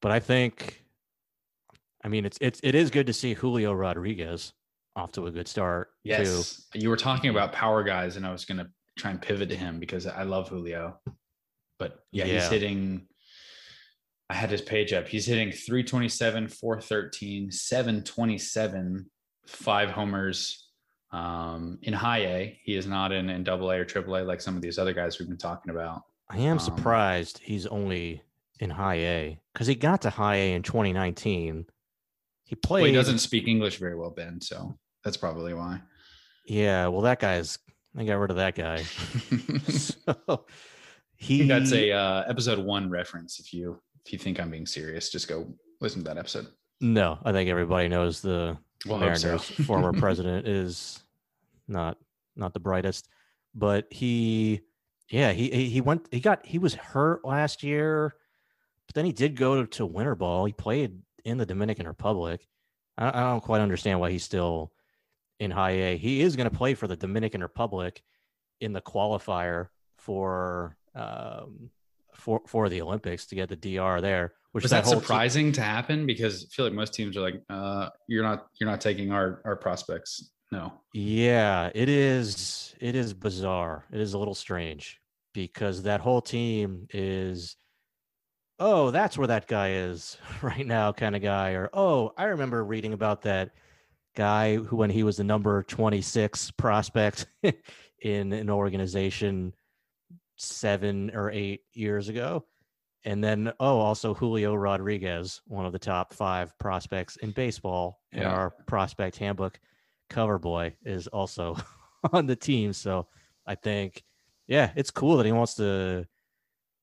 But I think, I mean, it's it's it is good to see Julio Rodriguez off to a good start too. Yes. You were talking about power guys, and I was going to try and pivot to him because I love Julio. But yeah, he's hitting. I had his page up. He's hitting 327, 413, 727, five homers. Um, in high A, he is not in, in double A or triple A like some of these other guys we've been talking about. I am Um, surprised he's only in high A because he got to high A in 2019. He played. Well, he doesn't speak English very well, Ben. So that's probably why. Yeah, well, that guy's. I got rid of that guy. so he. That's a uh, episode one reference. If you if you think I'm being serious, just go listen to that episode. No, I think everybody knows the We'll hope so. Former president is not not the brightest, but he, yeah, he he he went he got he was hurt last year, but then he did go to winter ball. He played in the Dominican Republic. I, I don't quite understand why he's still in high A. He is going to play for the Dominican Republic in the qualifier for um for for the Olympics to get the DR there. Which Was that that surprising to happen? Because I feel like most teams are like, uh, you're not you're not taking our our prospects. No. Yeah, it is. It is bizarre. It is a little strange because that whole team is, oh, that's where that guy is right now, kind of guy. Or, oh, I remember reading about that guy who, when he was the number 26 prospect in an organization seven or eight years ago. And then, oh, also Julio Rodriguez, one of the top five prospects in baseball in our prospect handbook cover boy is also on the team. So I think, yeah, it's cool that he wants to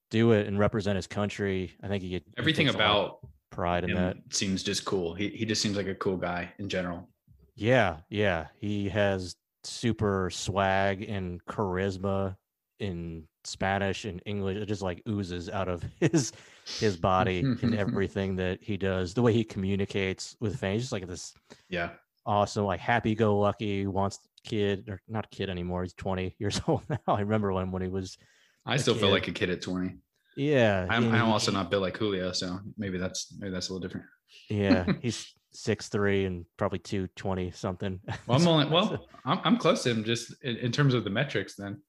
do it and represent his country. I think he, he Everything takes a lot of about pride in that. seems just cool. He he just seems like a cool guy in general. Yeah, yeah. He has super swag and charisma in Spanish and English. It just like oozes out of his his body and everything that he does. The way he communicates with fans, just like this Yeah. awesome, like happy go lucky, wants kid or not kid anymore. He's 20 years old now. I remember when when he was I still feel like a kid at 20. yeah. I'm, and I'm also not built like Julio, so maybe that's maybe that's a little different. yeah, he's six three and probably two twenty something. Well, I'm only well, I'm, I'm close to him just in, in terms of the metrics then,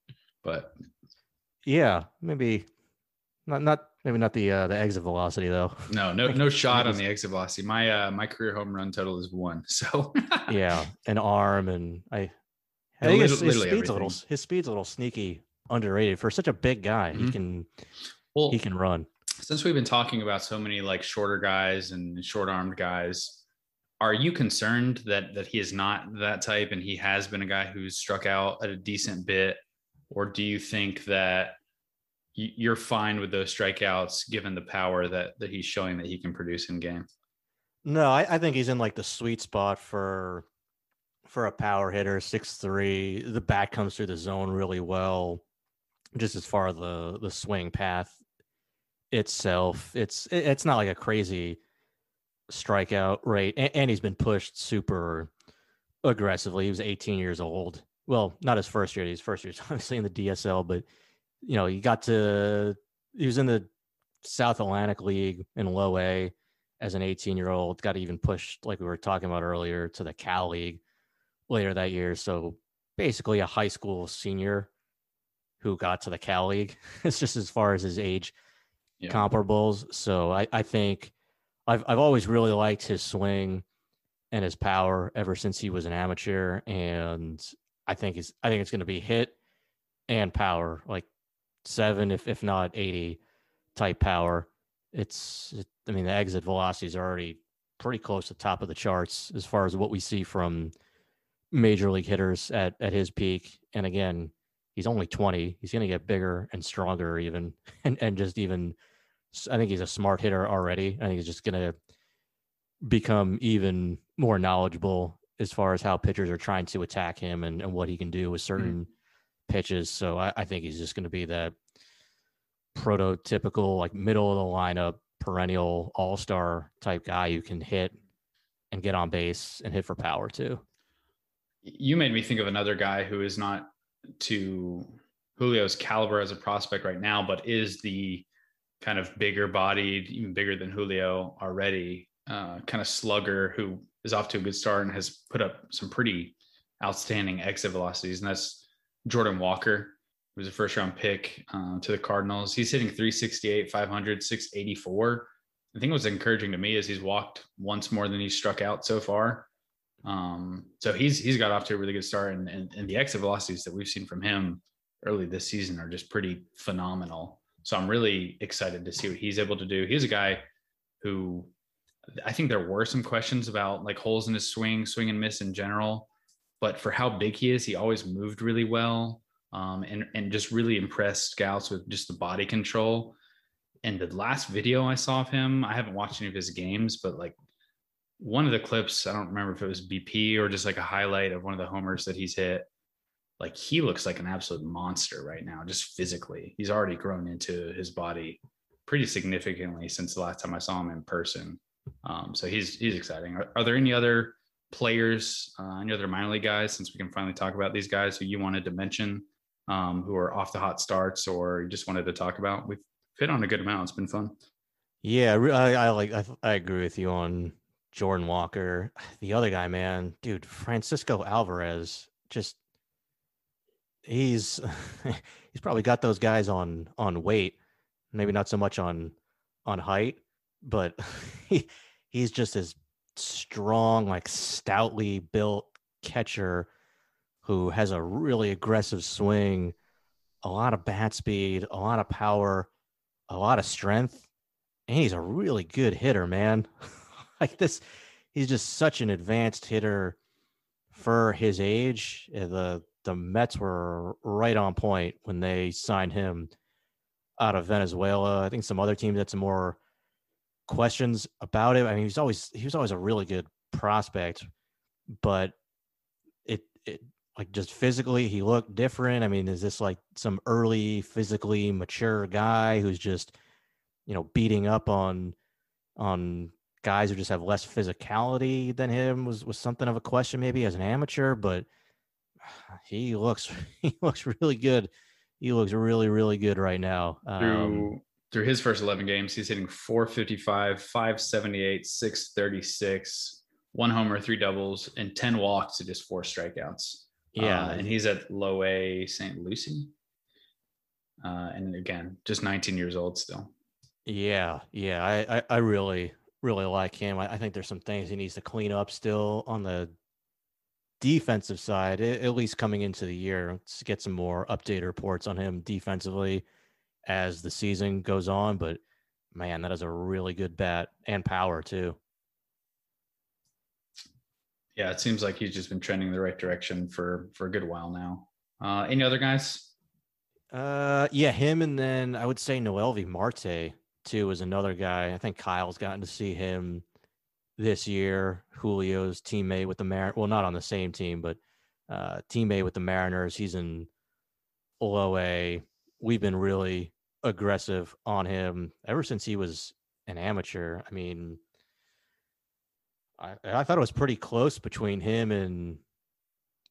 but yeah, maybe not not maybe not the uh the exit velocity though. no, no, no shot on the exit velocity. My uh my career home run total is one. So yeah, an arm and I. I think his, his speed's a little his speed's a little sneaky underrated for such a big guy. He Mhm. can well, he can run. since we've been talking about so many like shorter guys and short armed guys, are you concerned that that he is not that type and he has been a guy who's struck out at a decent bit, or do you think that you're fine with those strikeouts given the power that that he's showing that he can produce in game? No, I, I think he's in like the sweet spot for for a power hitter, six three. The bat comes through the zone really well, just as far as the the swing path itself. It's it's not like a crazy strikeout rate, and, and he's been pushed super aggressively. He was 18 years old well, not his first year. His first year obviously in the DSL, but you know, he got to he was in the South Atlantic League in low A as an 18 year old, got even pushed, like we were talking about earlier, to the Cal League later that year. So basically a high school senior who got to the Cal League. it's just as far as his age yeah. comparables. So I, I think I've I've always really liked his swing and his power ever since he was an amateur. And I think he's I think it's gonna be hit and power, like seven if if not 80 type power. It's it, I mean the exit velocities are already pretty close to the top of the charts as far as what we see from major league hitters at at his peak. And again, he's only 20. He's going to get bigger and stronger even and and just even I think he's a smart hitter already. I think he's just going to become even more knowledgeable as far as how pitchers are trying to attack him and, and what he can do with mm-hmm. certain mm-hmm. Pitches. So I, I think he's just going to be that prototypical, like middle of the lineup, perennial all star type guy who can hit and get on base and hit for power too. You made me think of another guy who is not to Julio's caliber as a prospect right now, but is the kind of bigger bodied, even bigger than Julio already, uh, kind of slugger who is off to a good start and has put up some pretty outstanding exit velocities. And that's Jordan Walker was a first round pick uh, to the Cardinals. He's hitting 368, 500, 684. I think what's encouraging to me is he's walked once more than he's struck out so far. Um, so he's he's got off to a really good start, and, and, and the exit velocities that we've seen from him early this season are just pretty phenomenal. So I'm really excited to see what he's able to do. He's a guy who I think there were some questions about like holes in his swing, swing and miss in general, but for how big he is, he always moved really well um, and and just really impressed scouts with just the body control. And the last video I saw of him, I haven't watched any of his games, but like one of the clips, I don't remember if it was BP or just like a highlight of one of the homers that he's hit. Like he looks like an absolute monster right now, just physically. He's already grown into his body pretty significantly since the last time I saw him in person. Um, so he's he's exciting. Are, are there any other players, uh, any other minor league guys, since we can finally talk about these guys who you wanted to mention um, who are off the hot starts or you just wanted to talk about. We've hit on a good amount. It's been fun. Yeah, I, I like. I, I agree with you on Jordan Walker. The other guy, man, dude, Francisco Alvarez. Just he's he's probably got those guys on on weight. Maybe not so much on on height, but he he's just as strong, like stoutly built catcher who has a really aggressive swing, a lot of bat speed, a lot of power, a lot of strength, and he's a really good hitter, man. like this, he's just such an advanced hitter for his age. The the Mets were right on point when they signed him out of Venezuela. I think some other teams had some more questions about it. I mean, he's always he was always a really good prospect, but it it like just physically he looked different. I mean is this like some early physically mature guy who's just you know beating up on on guys who just have less physicality than him was was something of a question maybe as an amateur but he looks he looks really good. He looks really really good right now. Um, through his first 11 games he's hitting 455 578 636 one homer three doubles and 10 walks to just four strikeouts yeah, uh, and he's at low A St. Lucie. Uh, and again, just 19 years old still. Yeah, yeah, I, I, I really, really like him. I, I, think there's some things he needs to clean up still on the defensive side, at least coming into the year. Let's get some more updated reports on him defensively as the season goes on. But man, that is a really good bat and power too. Yeah, it seems like he's just been trending the right direction for for a good while now. Uh, any other guys? Uh, yeah, him, and then I would say Noelvi Marte too is another guy. I think Kyle's gotten to see him this year. Julio's teammate with the Mar, well, not on the same team, but uh, teammate with the Mariners. He's in low A. We've been really aggressive on him ever since he was an amateur. I mean, I, I thought it was pretty close between him and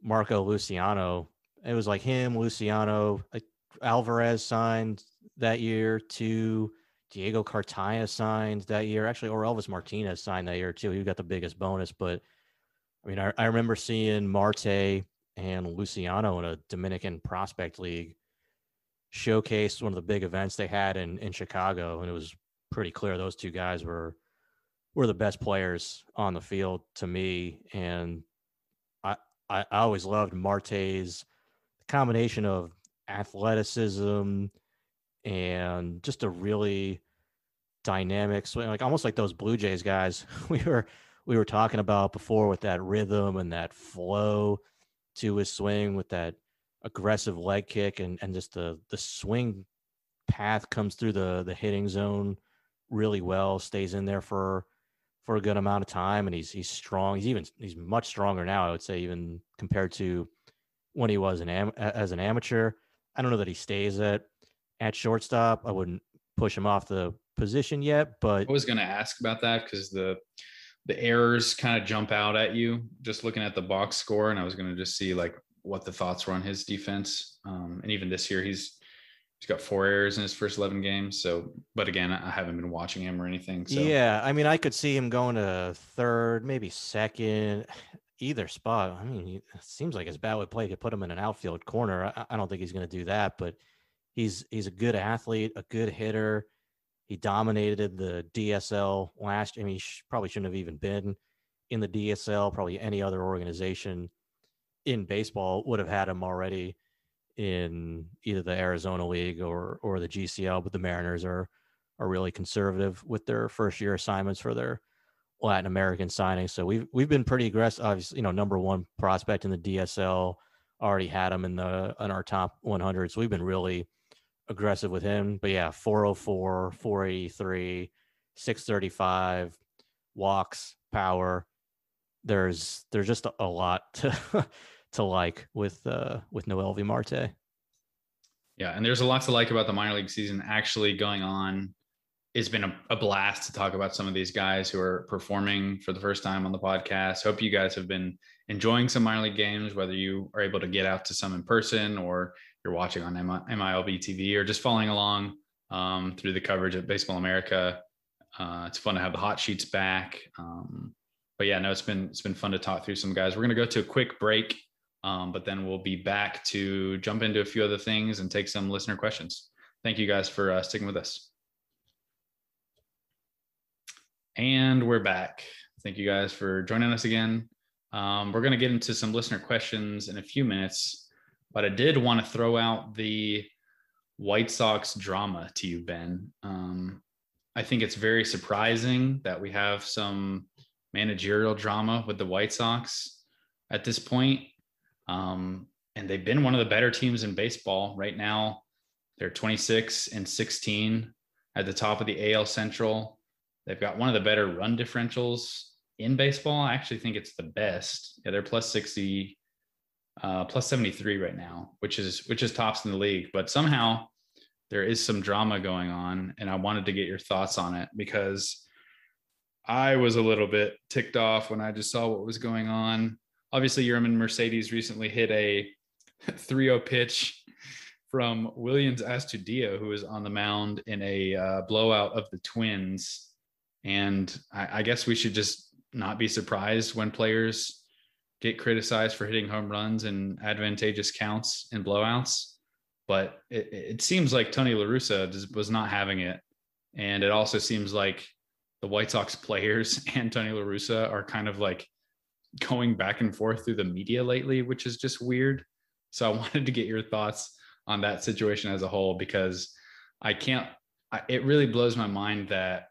Marco Luciano. It was like him, Luciano, like Alvarez signed that year. Two, Diego Cartaya signed that year. Actually, Orelvis Martinez signed that year too. He got the biggest bonus. But I mean, I, I remember seeing Marte and Luciano in a Dominican prospect league showcase one of the big events they had in in Chicago, and it was pretty clear those two guys were were the best players on the field to me. And I I, I always loved Marte's combination of athleticism and just a really dynamic swing, like almost like those Blue Jays guys we were we were talking about before with that rhythm and that flow to his swing with that aggressive leg kick and and just the the swing path comes through the the hitting zone really well, stays in there for for a good amount of time, and he's he's strong. He's even he's much stronger now, I would say, even compared to when he was an am- as an amateur. I don't know that he stays at at shortstop. I wouldn't push him off the position yet, but I was going to ask about that because the the errors kind of jump out at you just looking at the box score, and I was going to just see like what the thoughts were on his defense. Um, and even this year, he's he's got four errors in his first 11 games. So, but again, I haven't been watching him or anything. So. Yeah, I mean, I could see him going to third, maybe second, either spot. I mean, it seems like his bat would play could put him in an outfield corner. I, I don't think he's going to do that, but he's he's a good athlete, a good hitter. He dominated the DSL last. I mean, he sh- probably shouldn't have even been in the DSL. Probably any other organization in baseball would have had him already in either the Arizona League or or the GCL. But the Mariners are are really conservative with their first year assignments for their Latin American signings. So we've we've been pretty aggressive. Obviously, you know, number one prospect in the DSL. Already had him in the in our top 100. So we've been really aggressive with him. But yeah, 404, 483, 635, walks, power. There's there's just a, a lot to to like with uh with Noelvi Marte. Yeah, and there's a lot to like about the minor league season actually going on. It's been a, a blast to talk about some of these guys who are performing for the first time on the podcast. Hope you guys have been enjoying some minor league games, whether you are able to get out to some in person or you're watching on MILB TV or just following along um, through the coverage of Baseball America. Uh, it's fun to have the hot sheets back. Um, but yeah, no, it's been it's been fun to talk through some guys. We're gonna go to a quick break, um, but then we'll be back to jump into a few other things and take some listener questions. Thank you guys for uh, sticking with us. And we're back. Thank you guys for joining us again. Um, we're going to get into some listener questions in a few minutes, but I did want to throw out the White Sox drama to you, Ben. Um, I think it's very surprising that we have some managerial drama with the White Sox at this point. Um, and they've been one of the better teams in baseball right now. They're 26 and 16 at the top of the AL Central. They've got one of the better run differentials in baseball. I actually think it's the best. Yeah, they're plus 60, uh, plus 73 right now, which is which is tops in the league. But somehow there is some drama going on, and I wanted to get your thoughts on it because I was a little bit ticked off when I just saw what was going on. Obviously, Yermin Mercedes recently hit a 3-0 pitch from Willians Astudillo, who was on the mound in a uh, blowout of the Twins. And I, I guess we should just not be surprised when players get criticized for hitting home runs and advantageous counts and blowouts. But it, it seems like Tony La Russa was not having it. And it also seems like the White Sox players and Tony La Russa are kind of like going back and forth through the media lately, which is just weird. So I wanted to get your thoughts on that situation as a whole because I can't, I, it really blows my mind that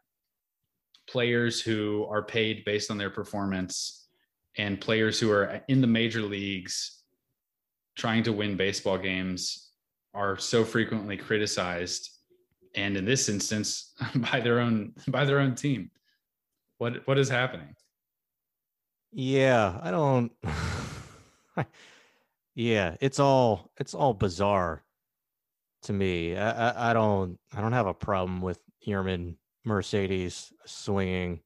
players who are paid based on their performance and players who are in the major leagues trying to win baseball games are so frequently criticized and in this instance by their own by their own team what what is happening yeah i don't yeah it's all it's all bizarre to me I, I, I don't i don't have a problem with Yermin mercedes swinging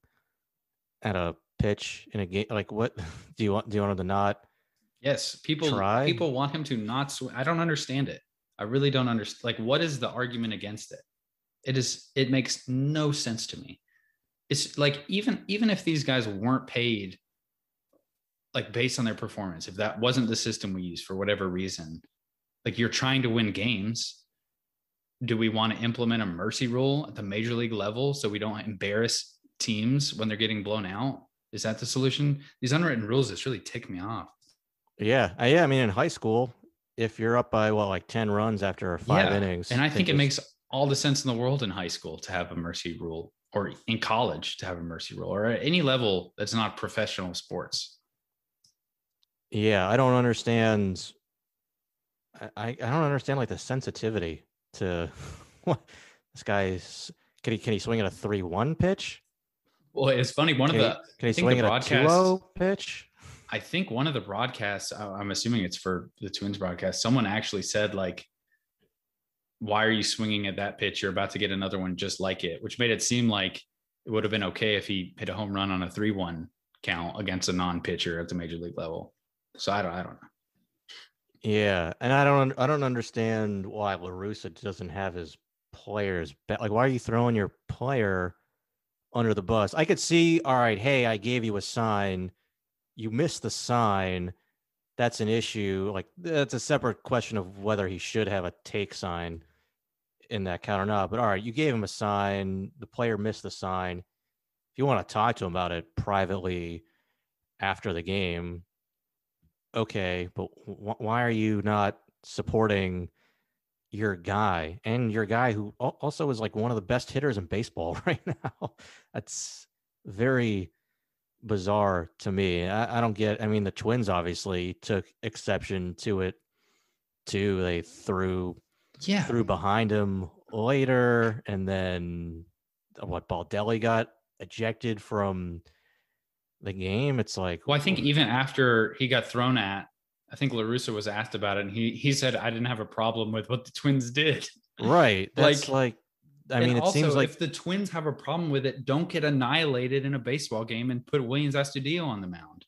at a pitch in a game like what do you want do you want him to not Yes, people Try. people want him to not swing. I don't understand it. I really don't understand. Like, what is the argument against it? It is. It makes no sense to me. It's like even even if these guys weren't paid, like based on their performance, if that wasn't the system we use for whatever reason, like you're trying to win games. Do we want to implement a mercy rule at the major league level so we don't embarrass teams when they're getting blown out? Is that the solution? These unwritten rules just really tick me off. Yeah, uh, yeah. I mean, in high school, if you're up by what like ten runs after five Yeah, innings, And I think it makes all the sense in the world in high school to have a mercy rule or in college to have a mercy rule or at any level that's not professional sports. Yeah, I don't understand. I I don't understand like the sensitivity to what this guy's. Can he can he swing at a three one pitch? Well, it's funny. One Can of he, the, can he swing the at a two broadcasts- pitch? I think one of the broadcasts, I'm assuming it's for the Twins broadcast, someone actually said, like, why are you swinging at that pitch? You're about to get another one just like it, which made it seem like it would have been okay if he hit a home run on a 3 1 count against a non pitcher at the major league level. So I don't, I don't know. Yeah, and I don't I don't understand why La Russa doesn't have his players back. Like, why are you throwing your player under the bus? I could see. All right, hey, I gave you a sign. You missed the sign. That's an issue. Like, that's a separate question of whether he should have a take sign in that count or not. But all right, you gave him a sign. The player missed the sign. If you want to talk to him about it privately after the game, okay, but wh- why are you not supporting your guy and your guy who also is like one of the best hitters in baseball right now? That's very bizarre to me. I, I don't get. I mean, the Twins obviously took exception to it too. They threw Yeah. threw behind him later, and then what? Baldelli got ejected from the game. It's like, Well, I think hmm. even after he got thrown at, I think La Russa was asked about it and he, he said, I didn't have a problem with what the Twins did. right. That's like, I mean, it also, seems like if the Twins have a problem with it, don't get annihilated in a baseball game and put Willians Astudillo on the mound.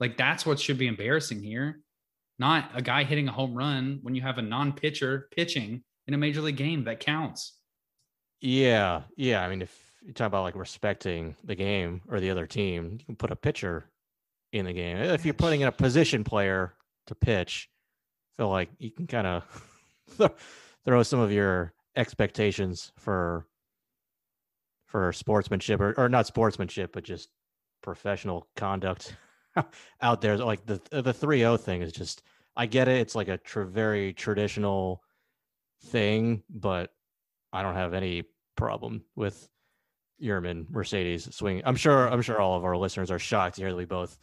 Like that's what should be embarrassing here, not a guy hitting a home run when you have a non-pitcher pitching in a major league game that counts. Yeah, yeah. I mean, if you talk about like respecting the game or the other team, you can put a pitcher in the game. If you're putting in a position player to pitch, I feel like you can kind of throw some of your expectations for for sportsmanship or, or not sportsmanship, but just professional conduct out there. Like the the three zero thing is just, I get it. It's like a tr- very traditional thing, but I don't have any problem with Yermin Mercedes swing. I'm sure. I'm sure all of our listeners are shocked to hear that we both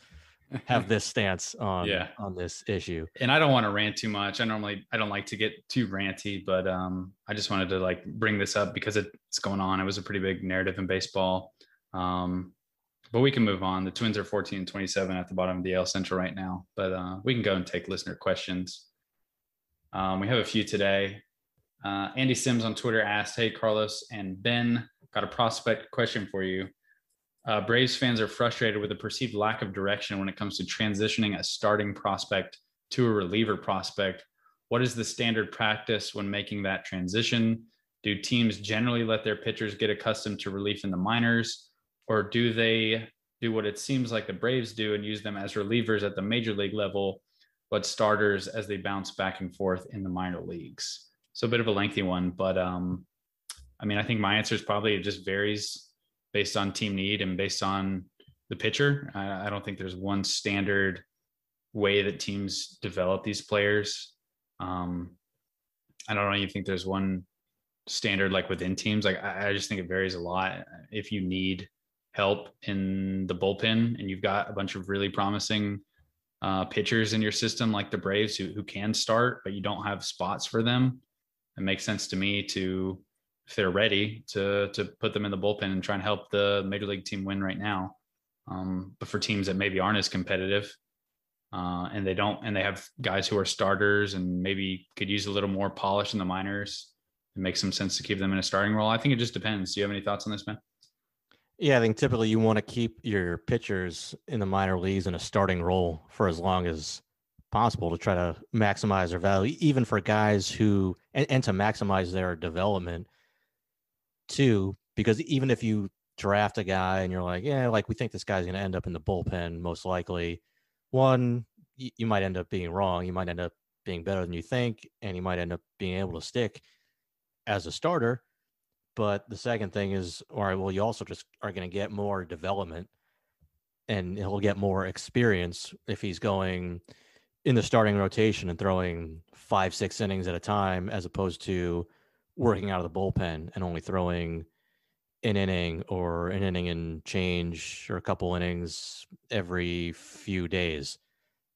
have this stance on Yeah. on this issue. and I don't want to rant too much. I normally I don't like to get too ranty, but um, I just wanted to like bring this up because it's going on. It was a pretty big narrative in baseball. Um, but we can move on. The Twins are 14 and 27 at the bottom of the AL Central right now, but uh, we can go and take listener questions. Um, we have a few today. Uh, Andy Sims on Twitter asked, "Hey Carlos and Ben, got a prospect question for you. Uh, Braves fans are frustrated with the perceived lack of direction when it comes to transitioning a starting prospect to a reliever prospect. What is the standard practice when making that transition? Do teams generally let their pitchers get accustomed to relief in the minors, or do they do what it seems like the Braves do and use them as relievers at the major league level, but starters as they bounce back and forth in the minor leagues? So a bit of a lengthy one, but um, I mean, I think my answer is probably it just varies based on team need and based on the pitcher. I, I don't think there's one standard way that teams develop these players. Um, I don't even think there's one standard like within teams. Like I, I just think it varies a lot. If you need help in the bullpen and you've got a bunch of really promising uh, pitchers in your system, like the Braves, who who can start, but you don't have spots for them, it makes sense to me to if they're ready to to put them in the bullpen and try and help the major league team win right now. Um, but for teams that maybe aren't as competitive, uh, and they don't, and they have guys who are starters and maybe could use a little more polish in the minors, it makes some sense to keep them in a starting role. I think it just depends. Do you have any thoughts on this, man? Yeah, I think typically you want to keep your pitchers in the minor leagues in a starting role for as long as possible to try to maximize their value, even for guys who and, and to maximize their development too. Because even if you draft a guy and you're like, yeah, like we think this guy's going to end up in the bullpen most likely, one, you, you might end up being wrong. You might end up being better than you think, and you might end up being able to stick as a starter. But the second thing is, all right, well, you also just are going to get more development and he'll get more experience if he's going in the starting rotation and throwing five, six innings at a time, as opposed to working out of the bullpen and only throwing an inning or an inning and change or a couple innings every few days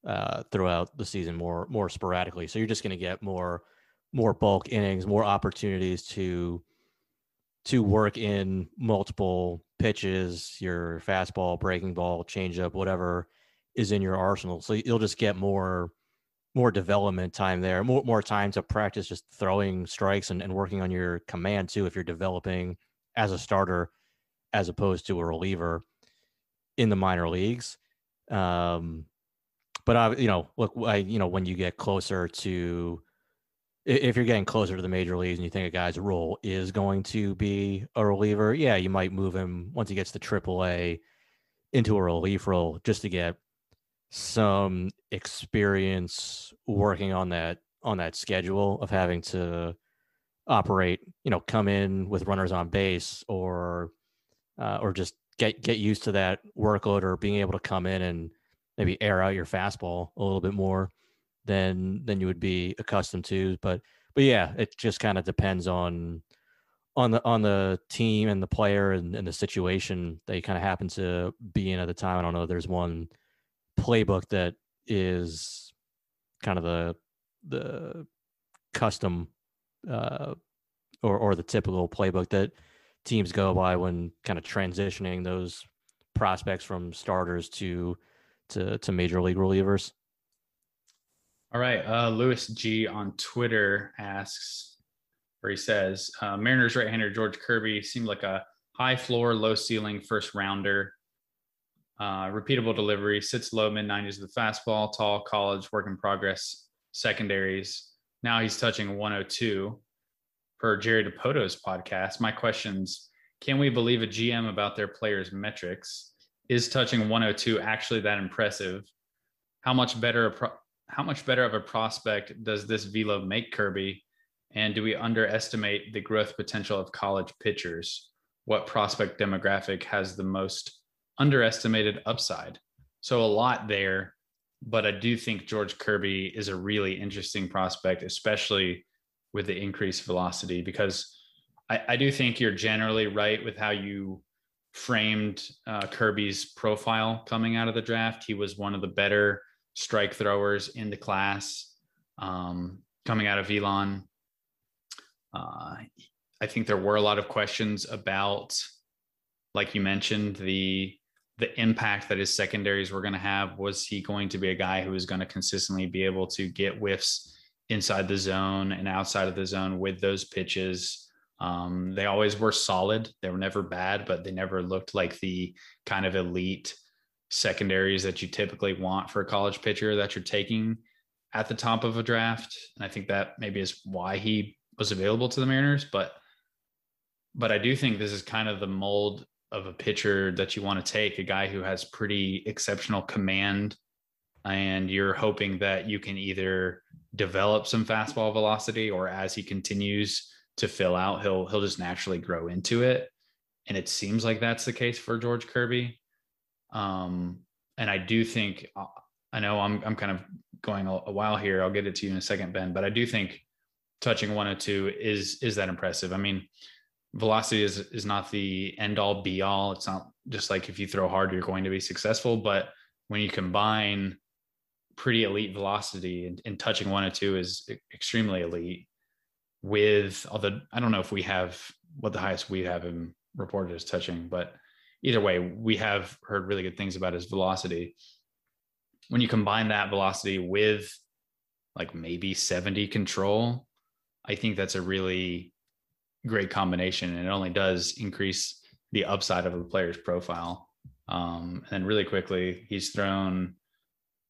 uh, throughout the season more more sporadically. So you're just going to get more more bulk innings, more opportunities to to work in multiple pitches, your fastball, breaking ball, changeup, whatever is in your arsenal. So you'll just get more more development time there, more more time to practice just throwing strikes and, and working on your command too if you're developing as a starter as opposed to a reliever in the minor leagues. Um, but I, you know, look, I, you know, when you get closer to, if you're getting closer to the major leagues and you think a guy's role is going to be a reliever, yeah, you might move him once he gets to AAA into a relief role just to get some experience working on that on that schedule of having to operate, you know, come in with runners on base or uh, or just get get used to that workload or being able to come in and maybe air out your fastball a little bit more than than you would be accustomed to. But but yeah, it just kind of depends on on the on the team and the player and, and the situation they kind of happen to be in at the time. I don't know. There's one playbook that is kind of the the custom uh, or or the typical playbook that teams go by when kind of transitioning those prospects from starters to to to major league relievers. All right, uh, Lewis G on Twitter asks, where he says, uh, Mariners right-hander George Kirby seemed like a high floor, low ceiling first rounder. Uh, repeatable delivery, sits low mid 90s with the fastball, tall, college, work in progress, secondaries. Now he's touching 102 per Jerry Dipoto's podcast. My questions Can we believe a GM about their players' metrics? Is touching 102 actually that impressive? How much better a pro- how much better of a prospect does this velo make Kirby? And do we underestimate the growth potential of college pitchers? What prospect demographic has the most underestimated upside? So a lot there, but I do think George Kirby is a really interesting prospect, especially with the increased velocity because I, I do think you're generally right with how you framed uh, Kirby's profile coming out of the draft. He was one of the better strike throwers in the class um, coming out of Elon. Uh, I think there were a lot of questions about, like you mentioned, the the impact that his secondaries were going to have. Was he going to be a guy who was going to consistently be able to get whiffs inside the zone and outside of the zone with those pitches. Um, they always were solid. They were never bad, but they never looked like the kind of elite secondaries that you typically want for a college pitcher that you're taking at the top of a draft. And I think that maybe is why he was available to the Mariners. But but I do think this is kind of the mold of a pitcher that you want to take, a guy who has pretty exceptional command and you're hoping that you can either develop some fastball velocity or as he continues to fill out he'll he'll just naturally grow into it. And it seems like that's the case for George Kirby. Um and I do think uh, I know I'm I'm kind of going a, a while here. I'll get it to you in a second Ben but I do think touching 102 is is that impressive. I mean velocity is is not the end all be all it's not just like if you throw hard you're going to be successful but when you combine pretty elite velocity and, and touching 102 is extremely elite with although I don't know if we have what the highest we have him reported as touching, but either way, we have heard really good things about his velocity. When you combine that velocity with like maybe 70 control, I think that's a really great combination. And it only does increase the upside of the player's profile. Um, and really quickly, he's thrown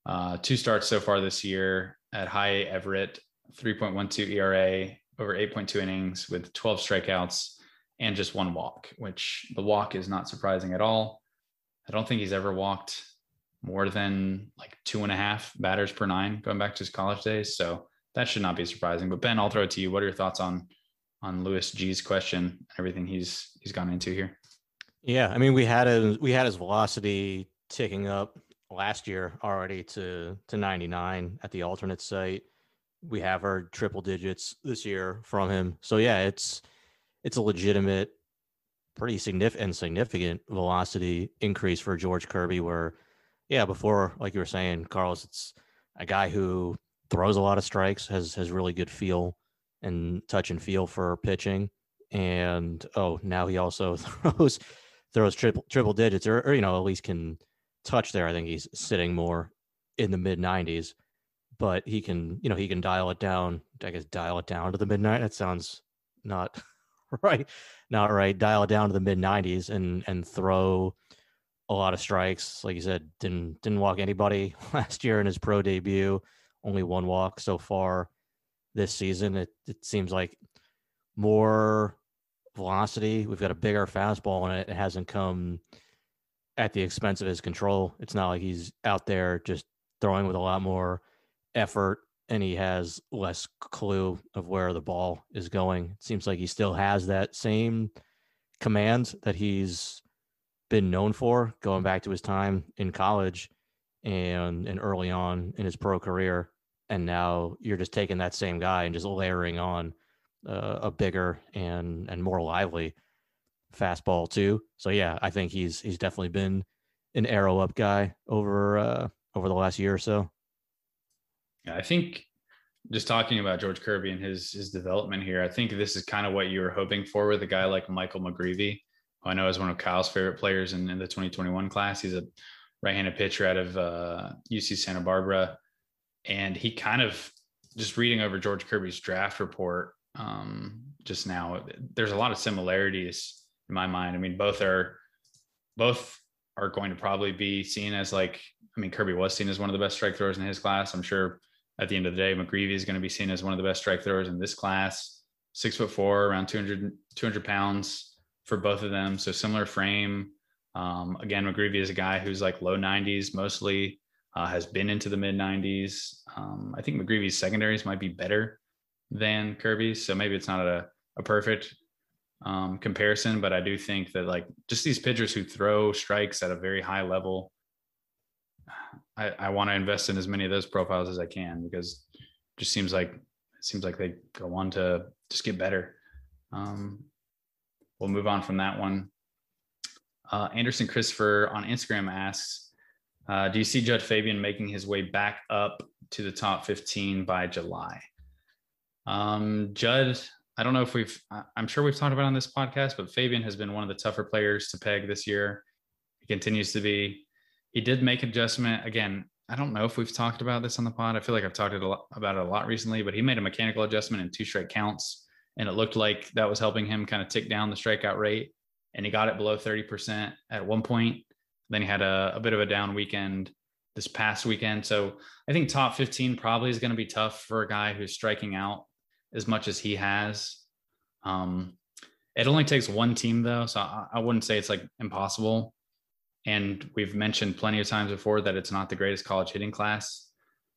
Uh, two starts so far this year at High Everett, 3.12 ERA over 8.2 innings with 12 strikeouts and just one walk, which the walk is not surprising at all. I don't think he's ever walked more than like two and a half batters per nine going back to his college days. So that should not be surprising. But Ben, I'll throw it to you. What are your thoughts on on Lewis G's question, everything he's he's gone into here? Yeah, I mean we had a we had his velocity ticking up last year already to to 99 at the alternate site. We have heard triple digits this year from him. So yeah, it's it's a legitimate pretty significant significant velocity increase for George Kirby where yeah, before like you were saying, Carlos, it's a guy who throws a lot of strikes, has has really good feel and touch and mm-hmm. feel for pitching. And oh, now he also throws throws triple triple digits, or, or you know at least can touch there. I think he's sitting more in the mid 90s, but he can you know he can dial it down. I guess dial it down to the midnight. That sounds not right, not right. Dial it down to the mid 90s and and throw a lot of strikes. Like you said, didn't didn't walk anybody last year in his pro debut. Only one walk so far this season. It it seems like more velocity. We've got a bigger fastball, and it hasn't come at the expense of his control. It's not like he's out there just throwing with a lot more effort and he has less clue of where the ball is going. It seems like he still has that same command that he's been known for going back to his time in college and and early on in his pro career and now you're just taking that same guy and just layering on uh, a bigger and and more lively fastball too. So yeah, I think he's he's definitely been an arrow up guy over uh, over the last year or so. Yeah, I think just talking about George Kirby and his his development here, I think this is kind of what you were hoping for with a guy like Michael McGreevy, who I know is one of Kyle's favorite players in, in the 2021 class. He's a right-handed pitcher out of uh, UC Santa Barbara and he kind of just reading over George Kirby's draft report um, just now. There's a lot of similarities in my mind. I mean, both are both are going to probably be seen as like. I mean, Kirby was seen as one of the best strike throwers in his class. I'm sure at the end of the day, McGreevy is going to be seen as one of the best strike throwers in this class. Six foot four, around 200, 200 pounds for both of them. So similar frame. Um, again, McGreevy is a guy who's like low 90s mostly uh, has been into the mid 90s. Um, I think McGreevy's secondaries might be better than Kirby's, so maybe it's not a, a perfect um, comparison, but I do think that like just these pitchers who throw strikes at a very high level, I, I want to invest in as many of those profiles as I can because it just seems like it seems like they go on to just get better. Um, we'll move on from that one. Uh, Anderson Christopher on Instagram asks, uh, do you see Jud Fabian making his way back up to the top 15 by July? Um, Jud, I don't know if we've, I'm sure we've talked about on this podcast, but Fabian has been one of the tougher players to peg this year. He continues to be. He did make adjustment. Again, I don't know if we've talked about this on the pod. I feel like I've talked about it a lot recently, but he made a mechanical adjustment in two straight counts, and it looked like that was helping him kind of tick down the strikeout rate. And he got it below 30% at one point. Then he had a, a bit of a down weekend this past weekend. So I think top 15 probably is going to be tough for a guy who's striking out as much as he has. Um, it only takes one team though, so I, I, wouldn't say it's like impossible. And we've mentioned plenty of times before that it's not the greatest college hitting class.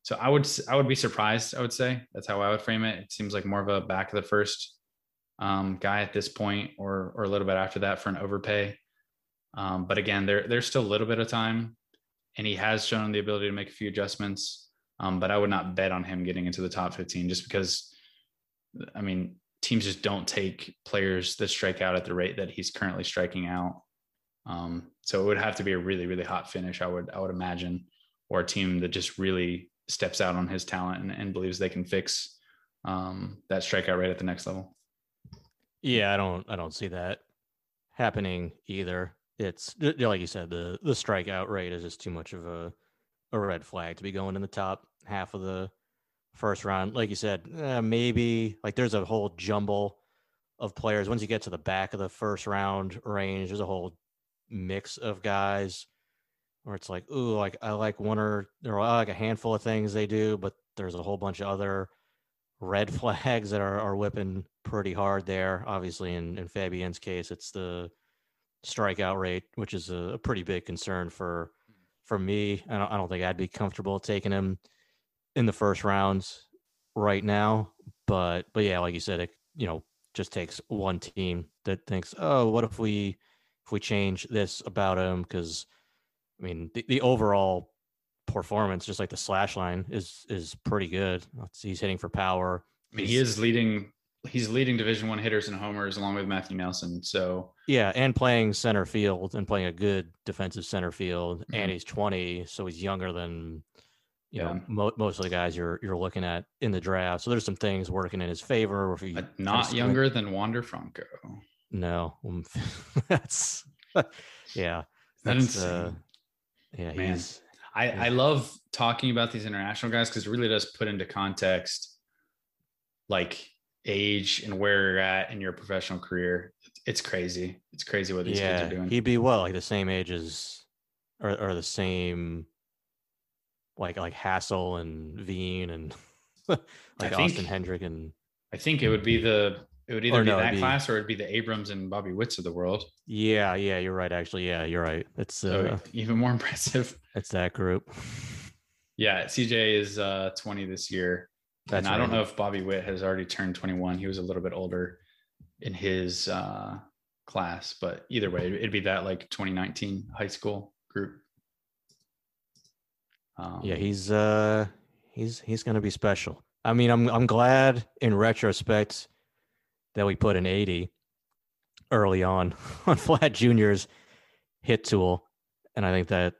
So I would I would be surprised. I would say that's how I would frame it. It seems like more of a back of the first um, guy at this point, or or a little bit after that for an overpay. Um, but again, there there's still a little bit of time, and he has shown the ability to make a few adjustments. Um, but I would not bet on him getting into the top 15 just because, I mean, teams just don't take players that strike out at the rate that he's currently striking out. Um, so it would have to be a really really hot finish, I would I would imagine, or a team that just really steps out on his talent and, and believes they can fix um, that strikeout rate at the next level. Yeah, I don't I don't see that happening either it's like you said, the the strikeout rate is just too much of a a red flag to be going in the top half of the first round. Like you said, eh, maybe like there's a whole jumble of players. Once you get to the back of the first round range, there's a whole mix of guys where it's like, ooh, like I like one or like a handful of things they do, but there's a whole bunch of other red flags that are, are whipping pretty hard there. Obviously, in, in Fabian's case, it's the strikeout rate, which is a, a pretty big concern for mm. for me. I don't, I don't think I'd be comfortable taking him in the first rounds right now. But but yeah, like you said, it you know just takes one team that thinks, oh, what if we if we change this about him? Because I mean, the, the overall performance, just like the slash line, is is pretty good. He's hitting for power. I mean, he is leading. He's leading Division One hitters and homers along with Matthew Nelson. So yeah, and playing center field and playing a good defensive center field. Mm-hmm. And he's twenty, so he's younger than you Yeah. know mo- most of the guys you're you're looking at in the draft. So there's some things working in his favor. If but not younger than Wander Franco. No, um, that's yeah. That's insane? uh, yeah. Man. He's I, Yeah. I love talking about these international guys because it really does put into context like age and where you're at in your professional career. It's crazy. It's crazy what these yeah. kids are doing. He'd be well like the same age as or or the same like like Hassell and Veen and like think- Austin Hendrick and I think it would be the it would either be no, that be- class or it'd be the Abrams and Bobby Witts of the world. yeah yeah you're right actually yeah you're right it's So uh even more impressive. it's that group Yeah, CJ is uh 20 this year. That's and I don't know if Bobby Witt has already turned 21. He was a little bit older in his uh class, but either way, it'd be that like 2019 high school group. Um, yeah he's uh he's he's gonna be special I mean I'm I'm glad in retrospect that we put an 80 early on on Vlad Junior's hit tool, and I think that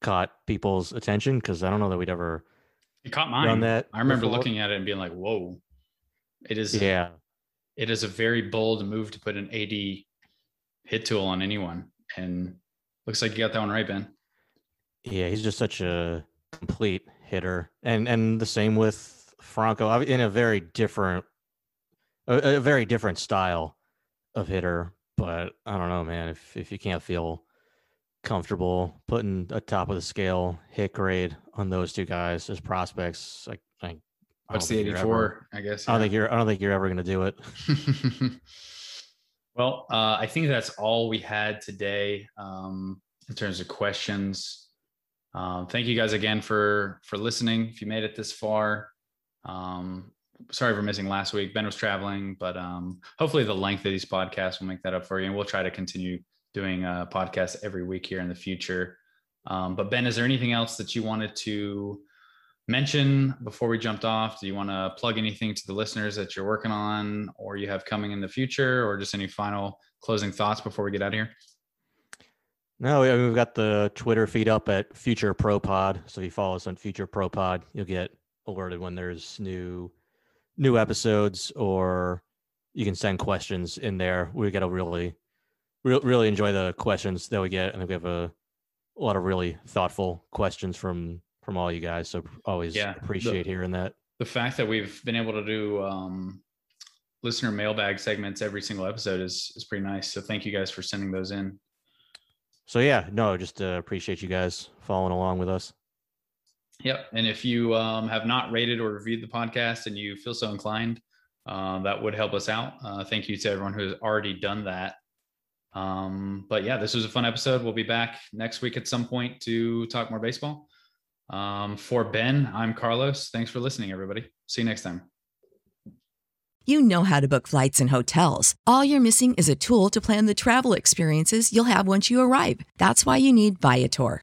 caught people's attention because I don't know that we'd ever it caught mine. that. I remember before. looking at it and being like, "Whoa!" It is. Yeah, It is a very bold move to put an AD hit tool on anyone, and looks like you got that one right, Ben. yeah, he's just such a complete hitter, and and the same with Franco in a very different, a, a very different style of hitter. But I don't know, man. If if you can't feel comfortable putting a top of the scale hit grade on those two guys as prospects, like I, I What's the think 84? I guess. I don't think you're. I don't think you're ever going to do it. well, uh, I think that's all we had today um, in terms of questions. Um, thank you guys again for for listening. If you made it this far, um, sorry for missing last week. Ben was traveling, but um, hopefully the length of these podcasts will make that up for you, and we'll try to continue doing a podcast every week here in the future. Um, but Ben, is there anything else that you wanted to mention before we jumped off? Do you want to plug anything to the listeners that you're working on or you have coming in the future, or just any final closing thoughts before we get out of here? No, we've got the Twitter feed up at Future Pro Pod. So if you follow us on Future Pro Pod, you'll get alerted when there's new new episodes, or you can send questions in there. We get a really, re- really enjoy the questions that we get, and we have a, a lot of really thoughtful questions from from all you guys. So always Yeah, the- appreciate hearing that. The fact that we've been able to do um, listener mailbag segments every single episode is is pretty nice. So thank you guys for sending those in. So yeah, no, just uh, appreciate you guys following along with us. Yep. And if you um, have not rated or reviewed the podcast and you feel so inclined, uh, that would help us out. Uh, thank you to everyone who has already done that. Um, but yeah, this was a fun episode. We'll be back next week at some point to talk more baseball. Um, for Ben, I'm Carlos. Thanks for listening, everybody. See you next time. You know how to book flights and hotels. All you're missing is a tool to plan the travel experiences you'll have once you arrive. That's why you need Viator.